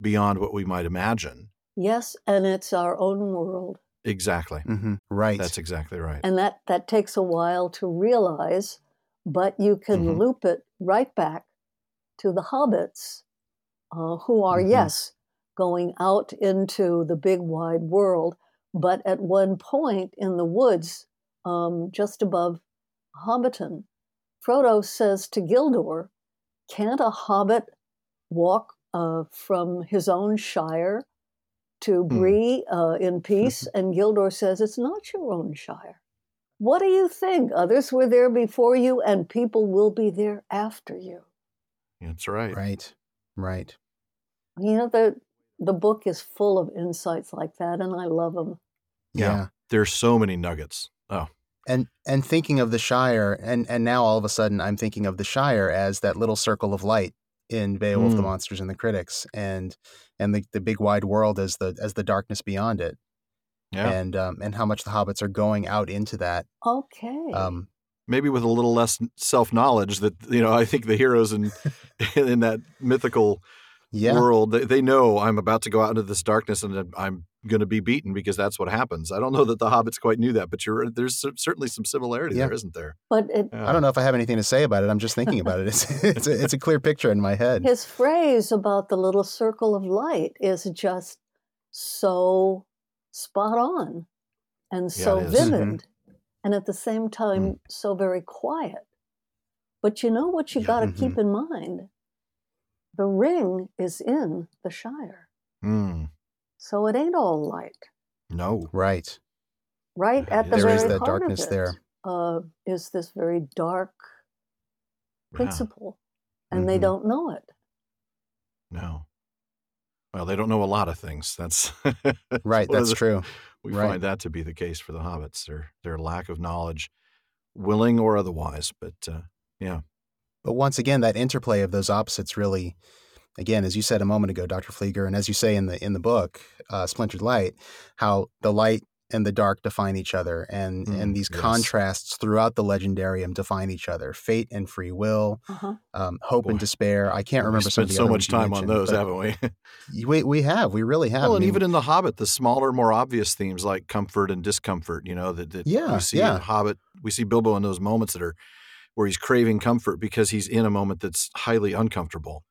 beyond what we might imagine. Yes, and it's our own world. Exactly. Mhm. Right. That's exactly right. And that, that takes a while to realize, but you can Mhm. loop it right back to the hobbits, uh, who are, Mhm. yes, going out into the big wide world, but at one point in the woods, um, just above Hobbiton, Frodo says to Gildor, Can't a hobbit walk uh, from his own shire to Hmm. Bree uh, in peace? and Gildor says, It's not your own shire. What do you think? Others were there before you, and people will be there after you. That's right. right. Right. You know, the, the book is full of insights like that, and I love them. Yeah. yeah. There's so many nuggets. Oh, and and thinking of the Shire, and and now all of a sudden I'm thinking of the Shire as that little circle of light in Beowulf the Mm. Monsters and the Critics, and and the, the big wide world as the as the darkness beyond it, yeah. and um, and how much the hobbits are going out into that. Okay. Um, Maybe with a little less self knowledge that you know. I think the heroes in in that mythical yeah, world they, they know I'm about to go out into this darkness and I'm- I'm going to be beaten because that's what happens. I don't know that the hobbits quite knew that, but you're there's certainly some similarity Yeah. there, isn't there? but it, I don't know if I have anything to say about it. I'm just thinking about it. It's it's a, it's a clear picture in my head. his phrase about the little circle of light is just so spot on and Yeah, so it is. Mm-hmm. vivid and at the same mm-hmm. time so very quiet but you know what you Yeah. got to mm-hmm. keep in mind the ring is in the shire Hmm. so it ain't all light No. Right. right at the there very is that heart darkness of it, there. uh, is this very dark Yeah. principle and they Mhm. don't know it No. Well, they don't know a lot of things. That's Right. That's the- true. We Right. find that to be the case for the hobbits. Their their lack of knowledge, willing or otherwise. But uh, yeah, But once again, that interplay of those opposites really, again, as you said a moment ago, Dr. Flieger, and as you say in the in the book, uh, Splintered Light, how the light and the dark define each other, and Mm, and these yes. contrasts throughout the legendarium define each other: fate and free will, uh-huh. um, hope and despair. I can't remember we some of spent the so much time on those, haven't we? We we have, we really have. well, I and mean, even in the Hobbit, the smaller, more obvious themes like comfort and discomfort. You know that, that Yeah, we see yeah. in Hobbit. We see Bilbo in those moments that are where he's craving comfort because he's in a moment that's highly uncomfortable.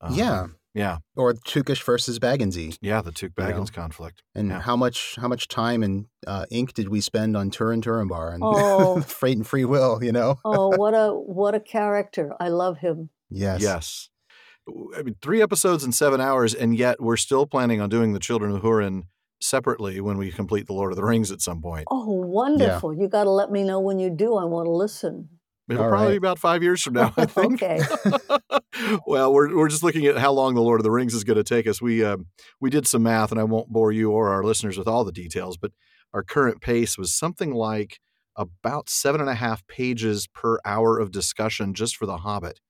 Um, yeah, yeah, or Tookish versus Bagginsy, yeah. The Took You know, Baggins conflict. and Yeah. how much how much time and uh, ink did we spend on Turin Turambar and Oh. fate and free will? You know. oh what a what a character i love him Yes. Yes. I mean, three episodes in seven hours, and yet we're still planning on doing the Children of Hurin separately when we complete the Lord of the Rings at some point. Oh, wonderful. You got to let me know when you do. I want to listen. It'll All probably right. be about five years from now, I think. Okay. well, we're we're just looking at how long the Lord of the Rings is going to take us. We um, we did some math, and I won't bore you or our listeners with all the details, but our current pace was something like about seven and a half pages per hour of discussion just for The Hobbit.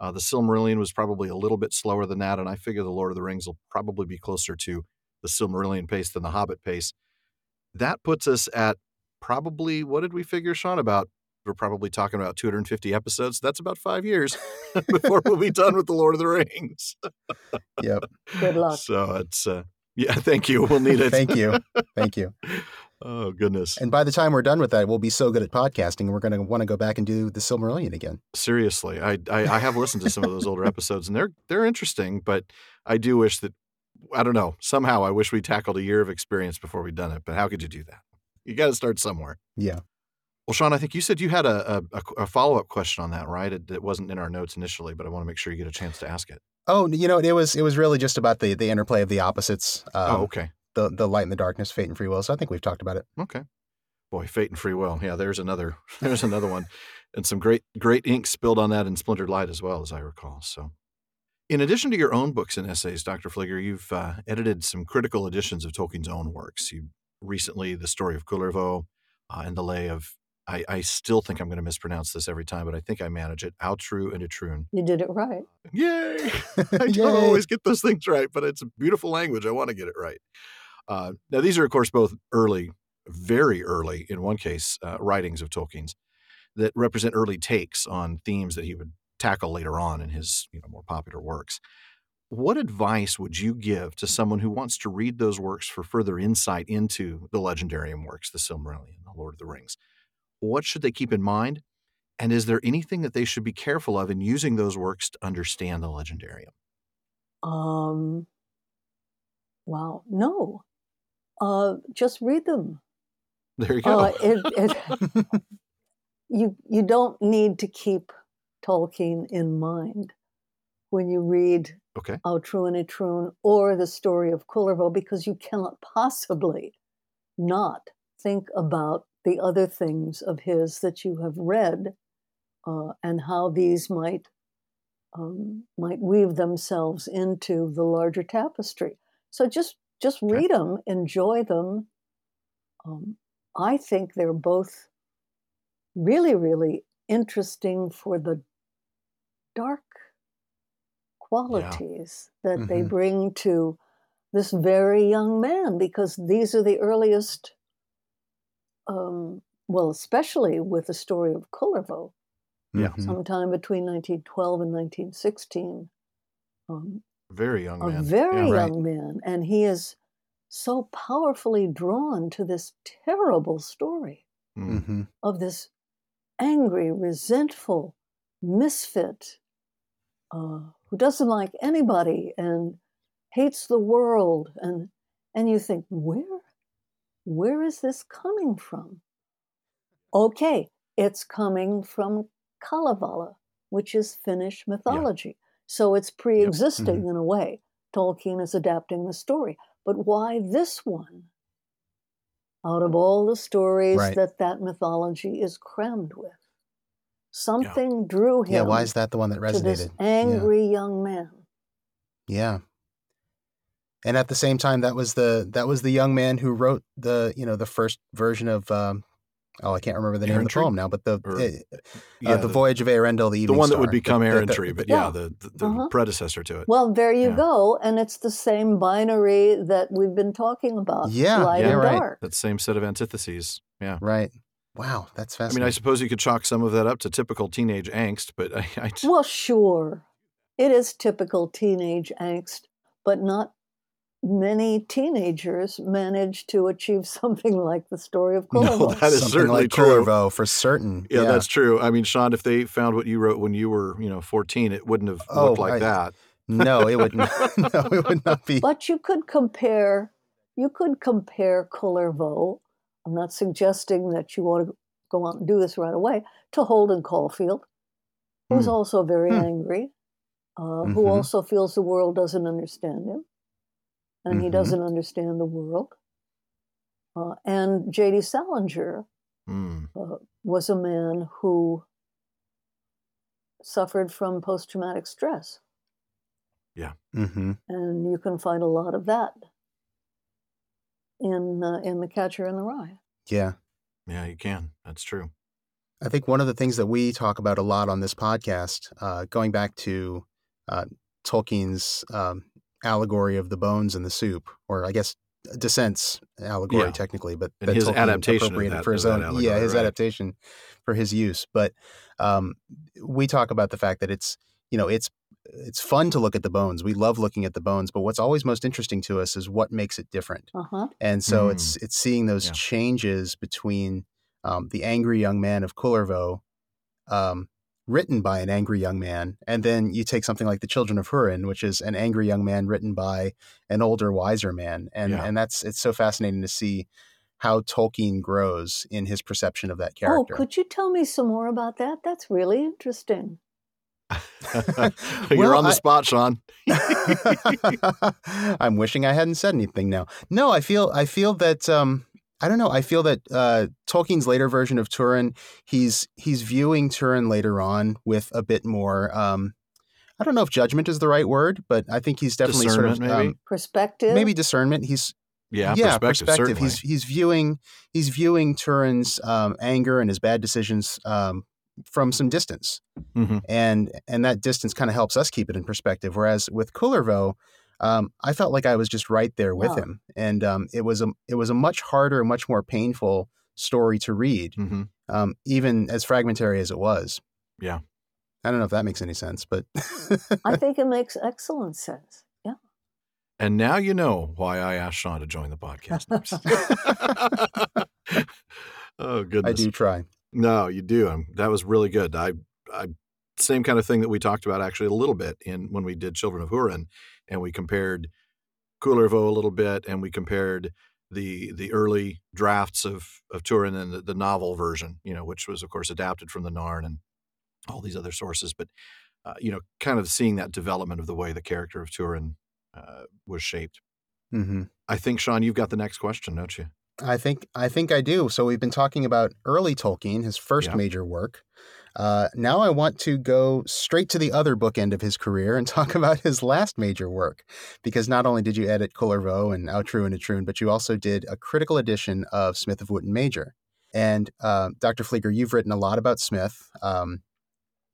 Uh, the Silmarillion was probably a little bit slower than that, and I figure the Lord of the Rings will probably be closer to the Silmarillion pace than the Hobbit pace. That puts us at probably what did we figure, Shawn? About we're probably talking about 250 episodes. That's about five years before we'll be done with the Lord of the Rings. yep. Good luck. So it's uh, yeah. Thank you. We'll need it. thank you. Thank you. Oh goodness. And by the time we're done with that, we'll be so good at podcasting, and we're going to want to go back and do the Silmarillion again. Seriously, I, I I have listened to some of those older episodes, and they're they're interesting. But I do wish that I don't know. Somehow, I wish we tackled a year of experience before we'd done it. But how could you do that? You got to start somewhere. Yeah. Well, Shawn, I think you said you had a, a, a follow up question on that, right? It, it, wasn't in our notes initially, but I want to make sure you get a chance to ask it. Oh, you know, it was it was really just about the the interplay of the opposites. Um, oh, okay. The the light and the darkness, fate and free will. So I think we've talked about it. Okay. Boy, fate and free will. Yeah, there's another there's another one, and some great great ink spilled on that in Splintered Light as well, as I recall. So. In addition to your own books and essays, Dr. Flieger, you've uh, edited some critical editions of Tolkien's own works. You recently, the story of Kullervo uh, and the lay of I, I still think I'm going to mispronounce this every time, but I think I manage it. Aotrou and Itroun. You did it right. Yay! I don't always get those things right, but it's a beautiful language. I want to get it right. Uh, now, these are, of course, both early, very early, in one case, uh, writings of Tolkien's that represent early takes on themes that he would tackle later on in his you know, more popular works. What advice would you give to someone who wants to read those works for further insight into the legendarium works, the Silmarillion, the Lord of the Rings? What should they keep in mind? And is there anything that they should be careful of in using those works to understand the legendarium? Um, wow, no. Uh, just read them. There you go. Uh, it, it, you you don't need to keep Tolkien in mind when you read okay. Aotrou and Itroun or the story of Kullervo because you cannot possibly not think about the other things of his that you have read uh, and how these might um, might weave themselves into the larger tapestry. So just just read okay. them, enjoy them. Um, I think they're both really, really interesting for the dark qualities yeah. that mm-hmm. they bring to this very young man because these are the earliest um, well, especially with the story of Kullervo, yeah. Mm-hmm. sometime between 1912 and 1916. Um, very young man. A very yeah, young right. man. And he is so powerfully drawn to this terrible story mm. mm-hmm. of this angry, resentful misfit uh, who doesn't like anybody and hates the world. And, and you think, where where is this coming from? Okay, it's coming from Kalevala, which is Finnish mythology. Yeah. So it's pre existing yep. mm-hmm. in a way. Tolkien is adapting the story. But why this one? Out of all the stories right. that that mythology is crammed with, something yeah. drew him. Yeah, why is that the one that resonated? To this angry yeah. young man. Yeah, and at the same time that was the that was the young man who wrote the you know the first version of um, oh I can't remember the name of the poem now, but the or, uh, yeah, uh, the, the, Voyage of Eärendil, the the one that would become Errantry, but yeah, yeah the, the, uh-huh. predecessor to it. Well, there you yeah. go, and it's the same binary that we've been talking about. Yeah, light yeah, and right. dark. That same set of antitheses. Yeah, right. Wow, that's fascinating. I mean, I suppose you could chalk some of that up to typical teenage angst, but I, I well, sure, it is typical teenage angst, but not many teenagers manage to achieve something like the story of Kullervo. No, that is something certainly like true. Kullervo for certain. Yeah, yeah, that's true. I mean, Shawn, if they found what you wrote when you were, you know, 14, it wouldn't have oh, looked like I, that. No, it would not. no, it would not be. But you could compare. You could compare Kullervo. I'm not suggesting that you want to go out and do this right away. To Holden Caulfield, who's hmm. also very hmm. angry, uh, mm-hmm. who also feels the world doesn't understand him and mm-hmm. he doesn't understand the world. Uh, and J.D. Salinger mm. uh, was a man who suffered from post traumatic stress. Yeah. Mm-hmm. And you can find a lot of that in uh, in The Catcher in the Rye. Yeah. Yeah, you can. That's true. I think one of the things that we talk about a lot on this podcast, uh, going back to uh, Tolkien's um, allegory of the bones and the soup, or I guess Dasent's allegory Yeah. technically, but And his Tolkien adaptation appropriated that- for his own, allegory, yeah, his right. adaptation for his use. But um, we talk about the fact that it's you know it's it's fun to look at the bones. We love looking at the bones, but what's always most interesting to us is what makes it different. Uh huh. And so Mm. it's it's seeing those Yeah. changes between um, the angry young man of Kullervo, um, written by an angry young man, and then you take something like the Children of Hurin, which is an angry young man written by an older, wiser man, and Yeah. and that's it's so fascinating to see how Tolkien grows in his perception of that character. Oh, could you tell me some more about that? That's really interesting. You're Well, on the I- spot, Shawn. I'm wishing I hadn't said anything now. No, I feel I feel that um I don't know. I feel that uh, Tolkien's later version of Turin, he's he's viewing Turin later on with a bit more. Um, I don't know if judgment is the right word, but I think he's definitely sort of maybe? um, Perspective. maybe discernment. He's Yeah, yeah, perspective. certainly. He's he's viewing he's viewing Turin's um, anger and his bad decisions um, from some distance Mhm. and and that distance kind of helps us keep it in perspective. Whereas with Kullervo, um, I felt like I was just right there with Yeah. him, and um, it was a it was a much harder, much more painful story to read, Mhm. um, even as fragmentary as it was. Yeah. I don't know if that makes any sense, but I think it makes excellent sense. Yeah. And now you know why I asked Shawn to join the podcast. oh goodness! I do try. No, you do. Um, that was really good. I, I, same kind of thing that we talked about actually a little bit in when we did Children of Hurin, and we compared Kullervo a little bit, and we compared the the early drafts of of Turin and the, the novel version, you know, which was of course adapted from the Narn and all these other sources, but uh, you know, kind of seeing that development of the way the character of Turin uh, was shaped. hmm I think Shawn, you've got the next question, don't you? I think I think I do. So we've been talking about early Tolkien, his first Yeah. major work. Uh, now I want to go straight to the other bookend of his career and talk about his last major work, because not only did you edit Kullervo and Aotrou and Itroun, but you also did a critical edition of Smith of Wootton Major. And uh, Dr. Flieger, you've written a lot about Smith. Um,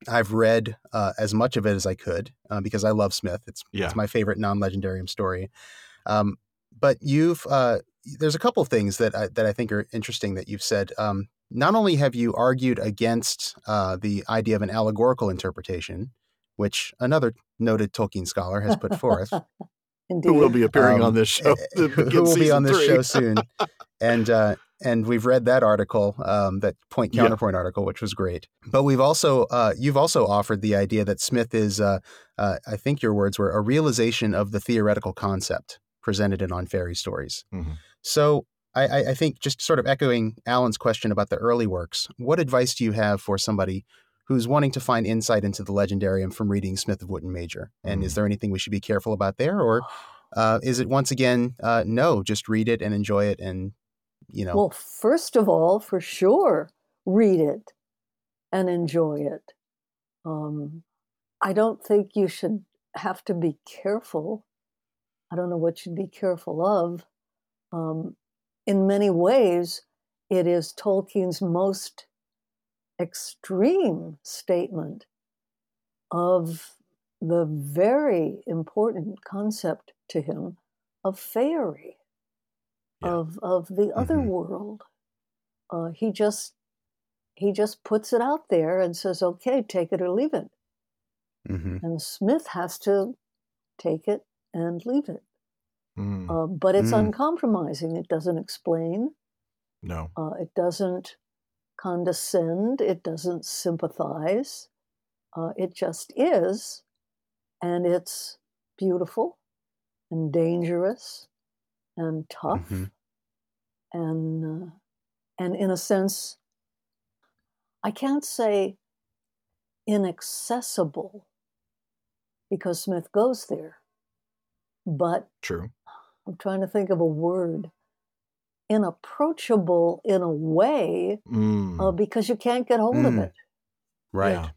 I've read uh, as much of it as I could uh, because I love Smith. It's Yeah. it's my favorite non-legendarium story. Um, but you've uh, there's a couple of things that I, that I think are interesting that you've said. Um, not only have you argued against uh, the idea of an allegorical interpretation, which another noted Tolkien scholar has put forth, Indeed. Who will be appearing Um, on this show? who, will be on this three. show soon, and uh, and we've read that article, um, that point Yeah. counterpoint article, which was great. But we've also uh, you've also offered the idea that Smith is, uh, uh, I think your words were a realization of the theoretical concept presented in On Fairy Stories. Mhm. So. I, I think just sort of echoing Alan's question about the early works, what advice do you have for somebody who's wanting to find insight into the legendarium from reading Smith of Wootton Major? And is Mm. there anything we should be careful about there, or uh, is it once again uh, no? Just read it and enjoy it, and you know, Well, first of all, for sure, read it and enjoy it. Um, I don't think you should have to be careful. I don't know what you'd be careful of. Um, in many ways, it is Tolkien's most extreme statement of the very important concept to him of fairy, Yeah. of of the other Mhm. world. Uh, he just he just puts it out there and says, "Okay, take it or leave it." mhm, And Smith has to take it and leave it. Mm, Uh, but it's Mm. uncompromising. It doesn't explain. no. Uh, it doesn't condescend. It doesn't sympathize. Uh, it just is, and it's beautiful and dangerous and tough, Mhm. and uh, and in a sense, I can't say inaccessible because Smith goes there, but True. I'm trying to think of a word. Inapproachable in a way Mm, uh, because you can't get hold of Mm. it. right. yeah.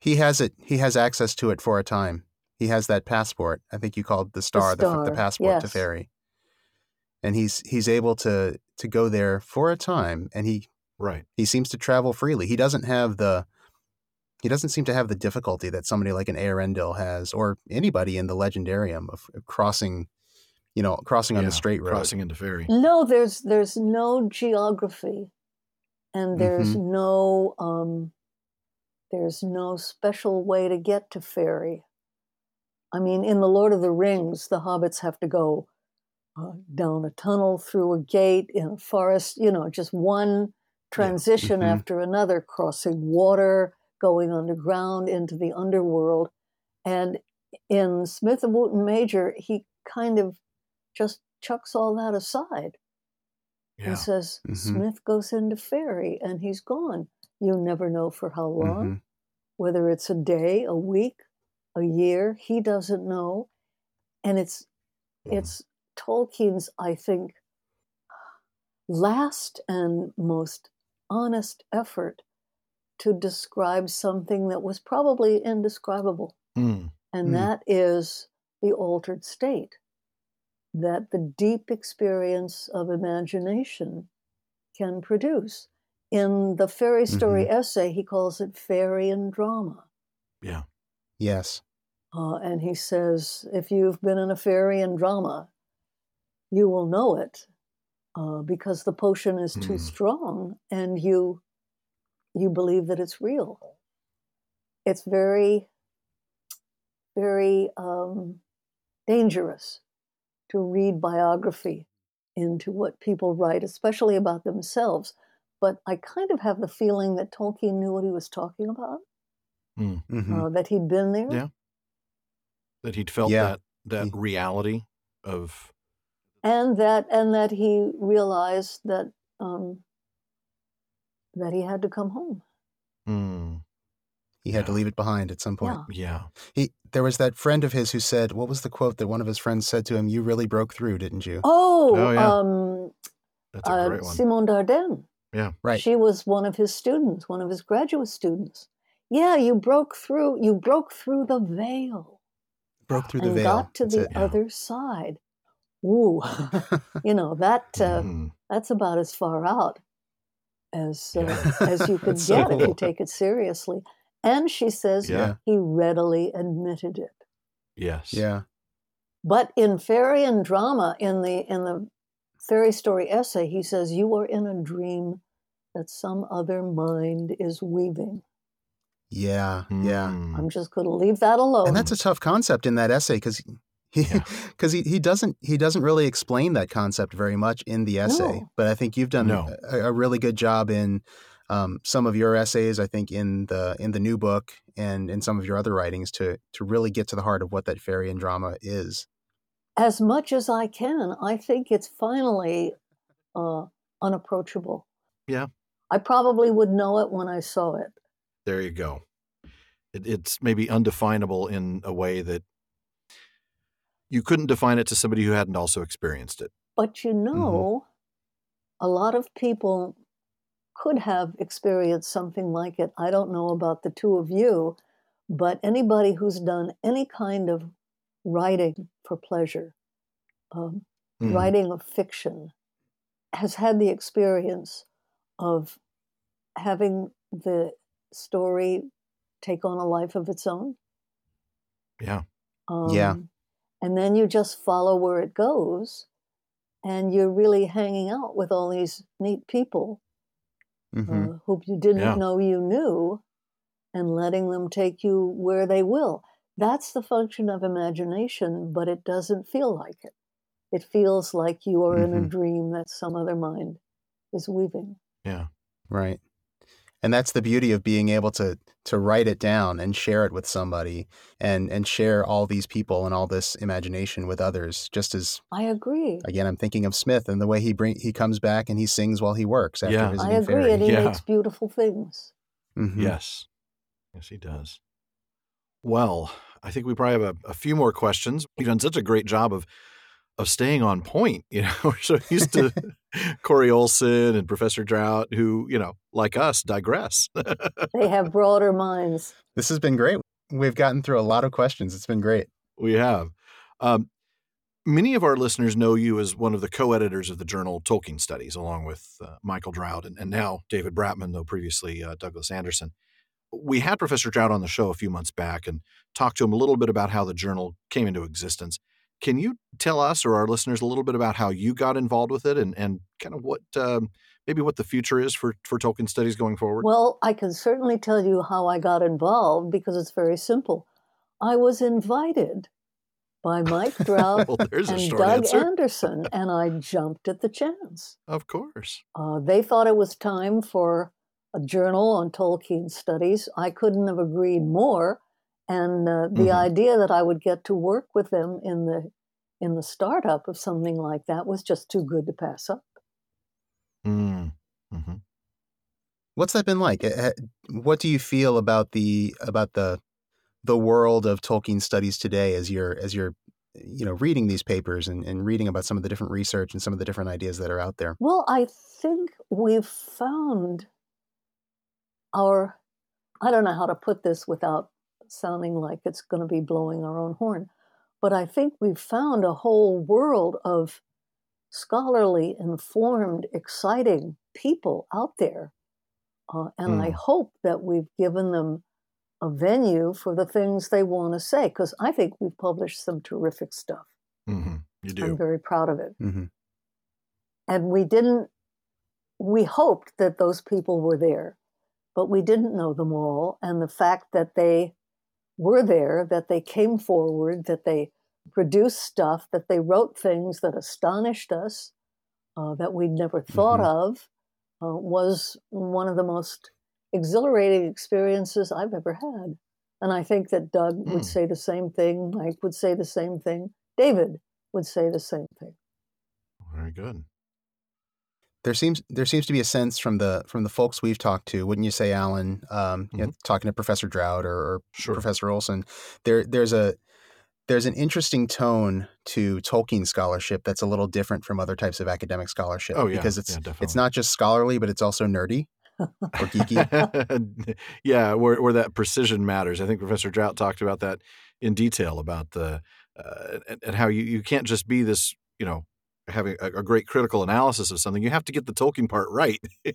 He has it. He has access to it for a time. He has that passport. I think you called the star the, the, star, passport to yes. fairy, and he's he's able to to go there for a time, and he Right. He seems to travel freely. He doesn't have the he doesn't seem to have the difficulty that somebody like an Eärendil has, or anybody in the Legendarium of crossing, you know, crossing on Yeah, the straight road. Crossing into fairy. No, there's there's no geography, and there's Mm-hmm. no um, there's no special way to get to fairy. I mean, in the Lord of the Rings, the hobbits have to go uh, down a tunnel, through a gate, in a forest. You know, just one transition Mhm. after another, crossing water, going underground into the underworld, and in Smith of Wootton Major, he kind of just chucks all that aside Yeah. and says Mhm. Smith goes into fairy and he's gone. You never know for how long, Mhm. whether it's a day, a week, a year. He doesn't know, and it's Mhm. it's Tolkien's, I think, last and most honest effort to describe something that was probably indescribable, Mm. and Mm. that is the altered state that the deep experience of imagination can produce. In the fairy story essay, he calls it Faërian Drama. Yeah. Yes. Uh, and he says, if you've been in a Faërian Drama, you will know it uh, because the potion is too Hmm. strong and you you believe that it's real. It's very, very um, dangerous to read biography into what people write, especially about themselves. But I kind of have the feeling that Tolkien knew what he was talking about, Mm. Mhm. uh, that he'd been there. Yeah. That he'd felt Yeah. that that He- reality of and that and that he realized that um, that he had to come home. mm, he had to leave it behind at some point. Yeah, yeah. He there was that friend of his who said, "What was the quote that one of his friends said to him? You really broke through, didn't you?" Oh, Oh, yeah. um, That's a uh, great one. Simonne d'Ardenne. Yeah. Right. She was one of his students, one of his graduate students. Yeah, you broke through. You broke through the veil broke through the and veil. got to That's the it. Yeah. other side. Ooh, you know that uh, Mhm. that's about as far out as uh, as you could That's so get if you take it seriously. And she says Yeah. he readily admitted it. Yes. yeah. But in Faërian Drama, in the in the fairy story essay, he says you are in a dream that some other mind is weaving. Yeah. Yeah. Mm. I'm just going to leave that alone. And that's a tough concept in that essay because he Yeah. because he, he doesn't he doesn't really explain that concept very much in the essay. No. But I think you've done No. a, a really good job in um, some of your essays. I think in the in the new book and in some of your other writings to to really get to the heart of what that Faërian Drama is. as much as I can. I think it's finally uh, unapproachable. Yeah. I probably would know it when I saw it. There you go. It, it's maybe undefinable in a way that you couldn't define it to somebody who hadn't also experienced it. But you know, a lot of people could have experienced something like it. I don't know about the two of you, but anybody who's done any kind of writing for pleasure, um, Mhm. writing of fiction, has had the experience of having the story take on a life of its own. Yeah. Um, Yeah. And then you just follow where it goes, and you're really hanging out with all these neat people hmm uh, who you didn't Yeah. know you knew, and letting them take you where they will. That's the function of imagination, but it doesn't feel like it. It feels like you are in a Mhm. dream that some other mind is weaving. Yeah. Right. And that's the beauty of being able to to write it down and share it with somebody and and share all these people and all this imagination with others. Just as I agree. again, I'm thinking of Smith and the way he bring he comes back and he sings while he works after Yeah. I I agree, Fairy. and he Yeah. makes beautiful things. Mhm. Yes. Yes, he does. Well, I think we probably have a, a few more questions. You've done such a great job of of staying on point. You know, we're so used to Corey Olsen and Professor Drout, who, you know, like us, digress. They have broader minds. This has been great. We've gotten through a lot of questions. It's been great. we have. Um, Many of our listeners know you as one of the co editors of the journal Tolkien Studies, along with uh, Michael Drout and, and, now David Bratman, though previously uh, Douglas Anderson. We had Professor Drout on the show a few months back and talked to him a little bit about how the journal came into existence. Can you tell us or our listeners a little bit about how you got involved with it and, and kind of what um, maybe what the future is for, for Tolkien studies going forward? Well, I can certainly tell you how I got involved because it's very simple. I was invited by Mike Drout well, and Doug answer. Anderson, and I jumped at the chance. Of course. Uh, they thought it was time for a journal on Tolkien studies. I couldn't have agreed more. And uh, the mm-hmm. idea that I would get to work with them in the in the startup of something like that was just too good to pass up. Mm. Mm-hmm. What's that been like? Eh, eh, what do you feel about the about the the world of Tolkien studies today as you're as you're you know reading these papers and, and reading about some of the different research and some of the different ideas that are out there? Well, I think we've found our I don't know how to put this without sounding like it's going to be blowing our own horn, but I think we've found a whole world of scholarly, informed, exciting people out there. Uh, and mm. I hmm. hope that we've given them a venue for the things they want to say because I think we've published some terrific stuff. Mm-hmm. You do. I'm very proud of it. Mm-hmm. And we didn't, we hoped that those people were there, but we didn't know them all. And the fact that they were there, that they came forward, that they produced stuff, that they wrote things that astonished us, uh, that we'd never thought mm-hmm. of, uh, was one of the most exhilarating experiences I've ever had. And I think that Doug mm. would hmm. say the same thing, Mike would say the same thing, David would say the same thing. Very good. There seems there seems to be a sense from the from the folks we've talked to, wouldn't you say, Alan? Um, mm-hmm. you know, mm-hmm. talking to Professor Drout or, or sure. Professor Olsen, there there's a there's an interesting tone to Tolkien scholarship that's a little different from other types of academic scholarship. Oh, yeah. Because it's yeah, it's not just scholarly, but it's also nerdy or geeky. yeah, where, where that precision matters. I think Professor Drout talked about that in detail about the uh, and, and, how you, you can't just be this, you know, having a, a, great critical analysis of something. You have to get the Tolkien part right. you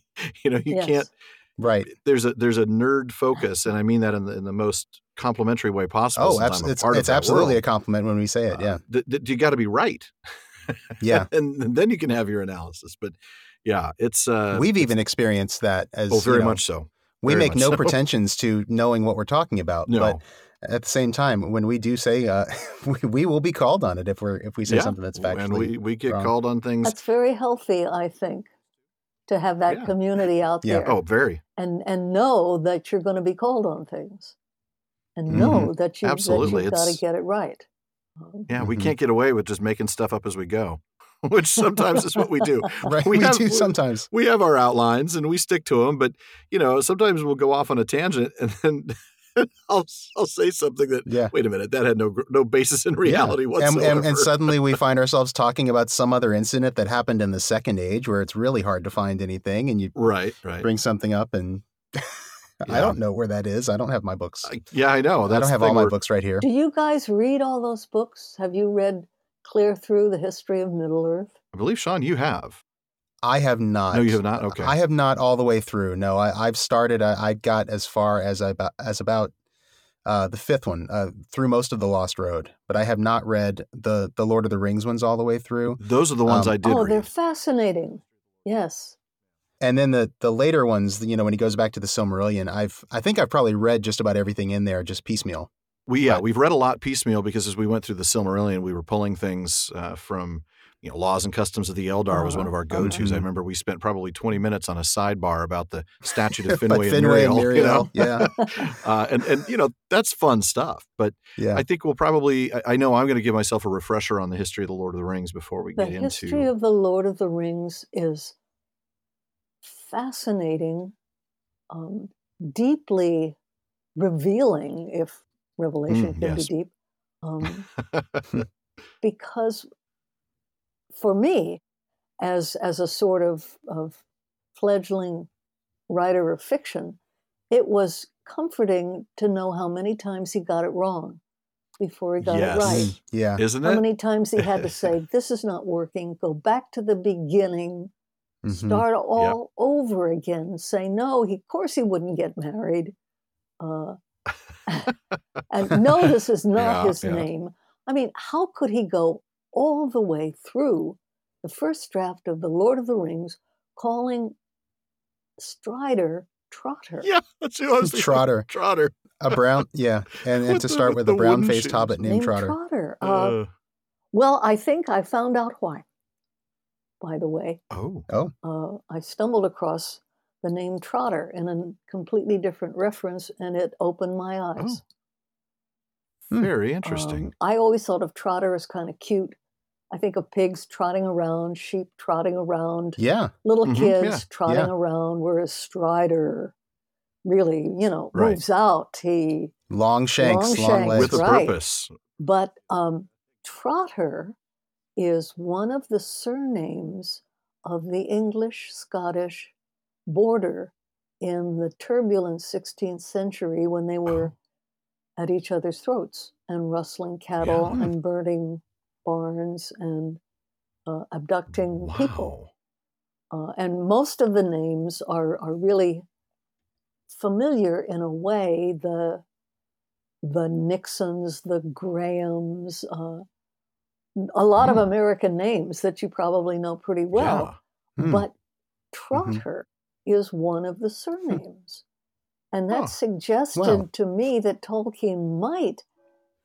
know, you yes. can't. Right. There's a there's a nerd focus, and I mean that in the in the most complimentary way possible. Oh, abs- it's it's absolutely world. a compliment when we say it. Yeah. Uh, th- th- you got to be right. yeah. and, and then you can have your analysis, but yeah, it's uh, we've even experienced that as oh, very you know, much so. We make no so. pretensions to knowing what we're talking about, no. but at the same time, when we do say, uh, we, we, will be called on it if we're if we say yeah. something that's factually and we we get wrong. called on things. That's very healthy, I think, to have that yeah. community out yeah. there. Oh, very. And and know that you're going to be called on things, and know mm-hmm. that you Absolutely. that you've got to get it right. Yeah, we Mhm. can't get away with just making stuff up as we go, which sometimes is what we do. right? We We, have- do sometimes. We have our outlines and we stick to them, but you know, sometimes we'll go off on a tangent and then I'll I'll say something that Yeah. wait a minute, that had no no basis in reality And, whatsoever. and, and suddenly we find ourselves talking about some other incident that happened in the second age where it's really hard to find anything and you right, right. bring something up and Yeah. I don't know where that is. I don't have my books. I- yeah, I know. I don't have the all thing my where- books right here. Do you guys read all those books? Have you read clear through the history of Middle Earth? I believe Shawn, you have. I have not. No, you have not. Okay. I have not all the way through. No, I, I've started. I, I got as far as I, as about uh, the fifth one uh, through most of the Lost Road, but I have not read the the Lord of the Rings ones all the way through. Those are the ones Um, I did oh, they're fascinating. Yes. And then the the later ones, you know, when he goes back to the Silmarillion, I've I think I've probably read just about everything in there, just piecemeal. We yeah, But- we've read a lot piecemeal because as we went through the Silmarillion, we were pulling things uh, from you know laws and customs of the Eldar was one of our go tos. I Mhm. remember we spent probably twenty minutes on a sidebar about the statute of Finwë and and Míriel. you know? Yeah. uh, and and you know that's fun stuff. But Yeah. I think we'll probably I, I know I'm going to give myself a refresher on the history of the Lord of the Rings before we The get into the history of the Lord of the Rings is fascinating, um, deeply revealing, if revelation Mm, can yes. be deep, um, because for me, as as a sort of of fledgling writer of fiction, it was comforting to know how many times he got it wrong. before he got yes. it right. Mm, yeah. Isn't How it? How many times he had to say, This is not working, go back to the beginning, Mhm. start all over again, say, No, he, of course he wouldn't get married. Uh, and no, this is not Yeah, his yeah. name. I mean, how could he go all the way through the first draft of The Lord of the Rings calling Strider Trotter? Yeah, that's who I was. Trotter. Trotter. A brown, yeah, and, and With to the- start with with a brown-faced hobbit named Trotter. Uh, Uh, well, I think I found out why, by the way. oh, uh, I stumbled across the name Trotter in a completely different reference, and it opened my eyes. Hmm. very interesting. Um, I always thought of Trotter as kind of cute. I think of pigs trotting around, sheep trotting around, Yeah, little Mhm, kids yeah, trotting yeah. around, whereas Strider really, you know, Right. moves out. He, long shanks, Long long, legs. With a right. purpose. but um, Trotter is one of the surnames of the English Scottish border in the turbulent 16th century when they were at each other's throats and rustling cattle Yeah. and burning barns and uh, abducting people. Uh, and most of the names are, are really familiar in a way. The the Nixons, the Grahams, uh, a lot of Hmm. American names that you probably know pretty well. yeah. Hmm. But Trotter is one of the surnames. And that Huh. suggested Wow. to me that Tolkien might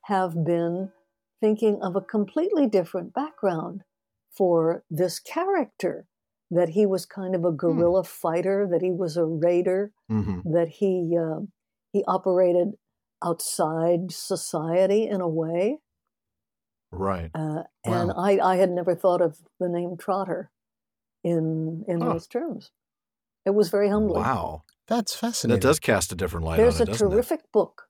have been thinking of a completely different background for this character that he was kind of a guerrilla fighter, that he was a raider, hmm that he uh, he operated outside society in a way. Right. Uh, and I, I had never thought of the name Trotter in in Huh. those terms. It was very humbling. Wow. That's fascinating. That does cast a different light There's on a it, doesn't it? terrific book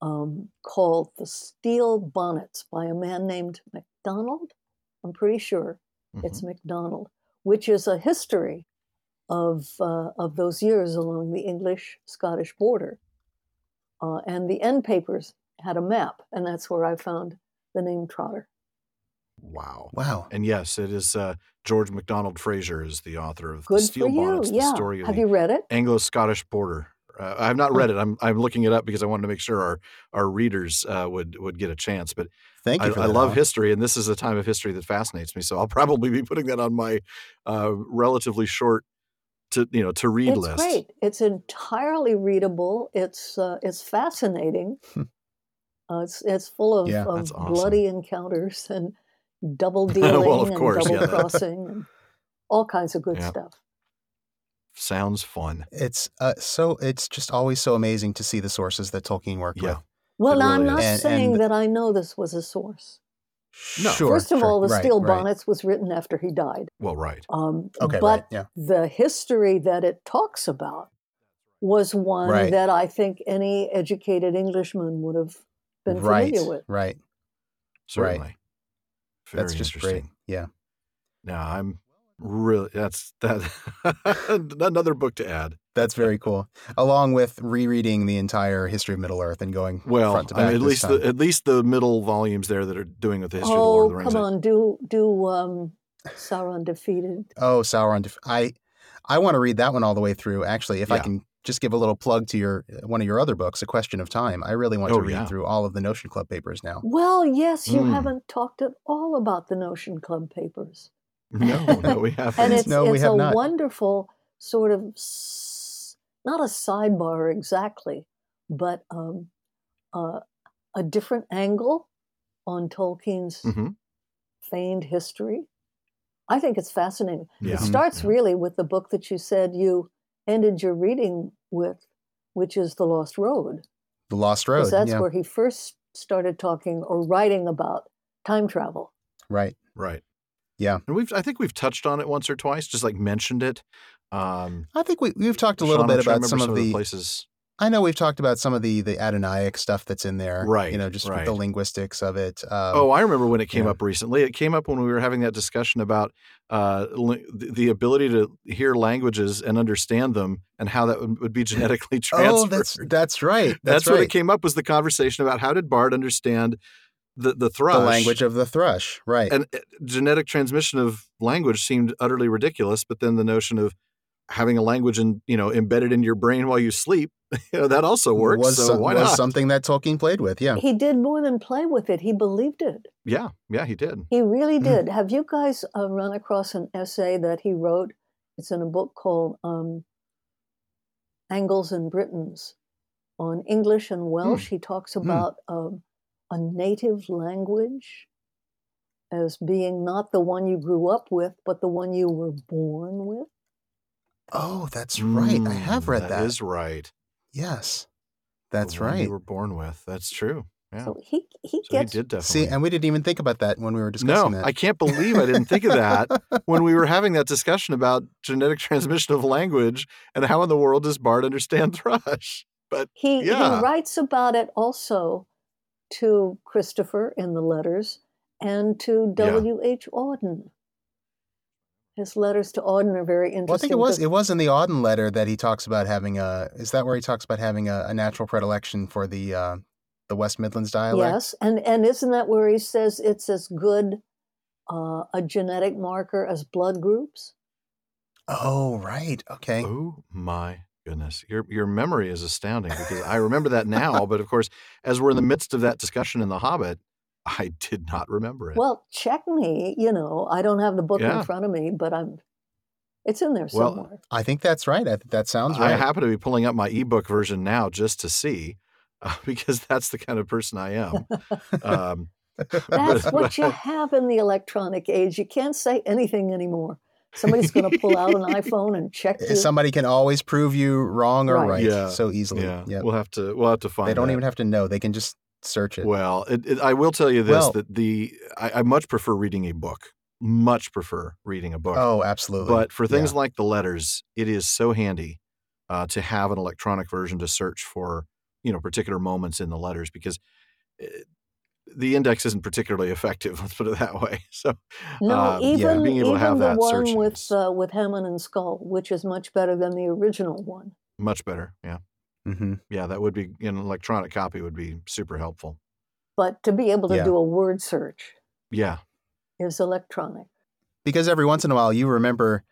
um, called The Steel Bonnets by a man named MacDonald. I'm pretty sure it's Mm-hmm. MacDonald, which is a history of uh, of those years along the English Scottish border. Uh, and the end papers had a map, and that's where I found the name Trotter. Wow. wow. And yes, it is uh, George MacDonald Fraser is the author of Good the Steel for you. Bonnets, the yeah. story of Have the you read it? Anglo-Scottish border. Uh, I've not read it. I'm I'm looking it up because I wanted to make sure our our readers uh, would would get a chance. But Thank you for I love history, and this is a time of history that fascinates me. So I'll probably be putting that on my uh, relatively short to you know to read it's list. great. It's entirely readable. It's uh, it's fascinating. Hmm. uh, it's it's full of, Yeah, of awesome. bloody encounters and double Well, dealing of course, and double that- crossing and all kinds of good Yeah. stuff. Sounds fun. It's uh, so it's just always so amazing to see the sources that Tolkien worked Yeah. with. Well, It I'm not. And- saying and- that I know this was a source. No. Sure. First of sure. all, the Right, Steel right. Bonnets was written after he died. Well, right. Um, Okay, but right. Yeah. the history that it talks about was one Right. that I think any educated Englishman would have been right. familiar with. Right. Certainly. Very That's just interesting. great. Yeah. Now I'm really that's that another book to add. That's very cool. Along with rereading the entire history of Middle Earth and going Well, front to I mean, at least time. the, at least the middle volumes there that are doing with the history of the Lord Oh, of the Rings. come on, do do um, Sauron defeated. Oh, Sauron. Def- I I want to read that one all the way through. Actually, if I can just give a little plug to your one of your other books, A Question of Time. I really want Oh, to read yeah. through all of the Notion Club papers now. Well, yes, you Mm. haven't talked at all about the Notion Club papers, No, no, we haven't. and it's No, we have a not. wonderful sort of s- not a sidebar exactly, but um, uh, a different angle on Tolkien's Mhm. feigned history. I think it's fascinating. Yeah. It starts Yeah. really with the book that you said you ended your reading with, which is The Lost Road. The Lost Road. Because that's yeah. where he first started talking or writing about time travel. right. Right. Yeah. And we've I think we've touched on it once or twice, just like mentioned it. Um I think we we've talked a little Shawn, bit about remember some of the places. I know we've talked about some of the the Adûnaic stuff that's in there, Right, You know, just right. the linguistics of it. Um, oh, I remember when it came yeah. up recently. It came up when we were having that discussion about uh, li- the the ability to hear languages and understand them, and how that would, would be genetically transferred. oh, that's that's right. That's, That's, what right. it came up was the conversation about how did Bard understand the the thrush, the language of the thrush, right? and uh, genetic transmission of language seemed utterly ridiculous. But then the notion of having a language and you know embedded in your brain while you sleep, you know, that also works. was so some- why was not? something that Tolkien played with? Yeah. He did more than play with it. He believed it. Yeah, yeah, he did. He really Mm. did. Have you guys uh, run across an essay that he wrote? It's in a book called um, Angles and Britons on English and Welsh. He talks about um, a native language as being not the one you grew up with, but the one you were born with. Oh, that's right. I have Mm, read that. That is right. yes, The that's one right. You were born with. That's true. Yeah. So he he So he gets did definitely. See, and we didn't even think about that when we were no, discussing that. I can't believe I didn't think of that when we were having that discussion about genetic transmission of language and how in the world does Bard understand thrush? But he Yeah. he writes about it also to Christopher in the letters and to Yeah. W. H. Auden. His letters to Auden are very interesting. Well, I think it was it was in the Auden letter that he talks about having a. Is that where he talks about having a, a natural predilection for the uh, the West Midlands dialect? Yes, and and isn't that where he says it's as good uh, a genetic marker as blood groups? Oh, right. Okay. oh my goodness, your your memory is astounding because I remember that now, but of course, as we're in the midst of that discussion in The Hobbit, I did not remember it. Well, check me. You know, I don't have the book Yeah. in front of me, but I'm. It's in there Well, somewhere. I think that's right. I think that sounds right. I happen to be pulling up my ebook version now just to see, uh, because that's the kind of person I am. Um, That's but- what you have in the electronic age. You can't say anything anymore. Somebody's going to pull out an iPhone and check you. Somebody can always prove you wrong or Right. right, Yeah. so easily. yeah, Yep. we'll have to we'll have to find. they don't that. even have to know. They can just search it. Well, it, it, I will tell you this: Well- that the I, I much prefer reading a book. Much prefer reading a book. oh, absolutely. but for things Yeah. like the letters, it is so handy uh, to have an electronic version to search for you know particular moments in the letters because. It, the index isn't particularly effective. Let's put it that way. So, no, um, even being able to have the that one searching with is uh, with Hammond and Scull, which is much better than the original one. much better. Yeah, hmm yeah, that would be an electronic copy would be super helpful. But to be able to Yeah. do a word search Yeah, is electronic. because every once in a while you remember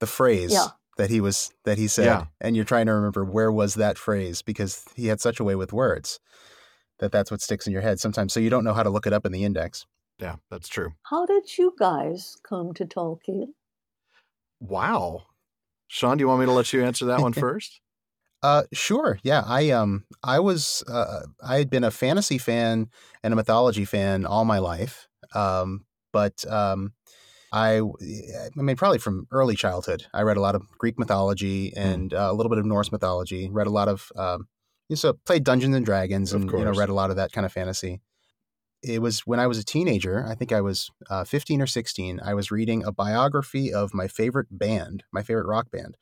the phrase Yeah. that he was that he said, Yeah. and you're trying to remember where was that phrase because he had such a way with words that that's what sticks in your head sometimes. So you don't know how to look it up in the index. yeah, that's true. How did you guys come to Tolkien? Wow, Shawn, do you want me to let you answer that one first? Uh, sure. Yeah, I um, I was uh, I had been a fantasy fan and a mythology fan all my life. Um, but um, I, I mean, probably from early childhood, I read a lot of Greek mythology and uh, a little bit of Norse mythology. Read a lot of, um, you know, so played Dungeons and Dragons, and you know, read a lot of that kind of fantasy. It was when I was a teenager. I think I was uh, 15 or 16. I was reading a biography of my favorite band, my favorite rock band,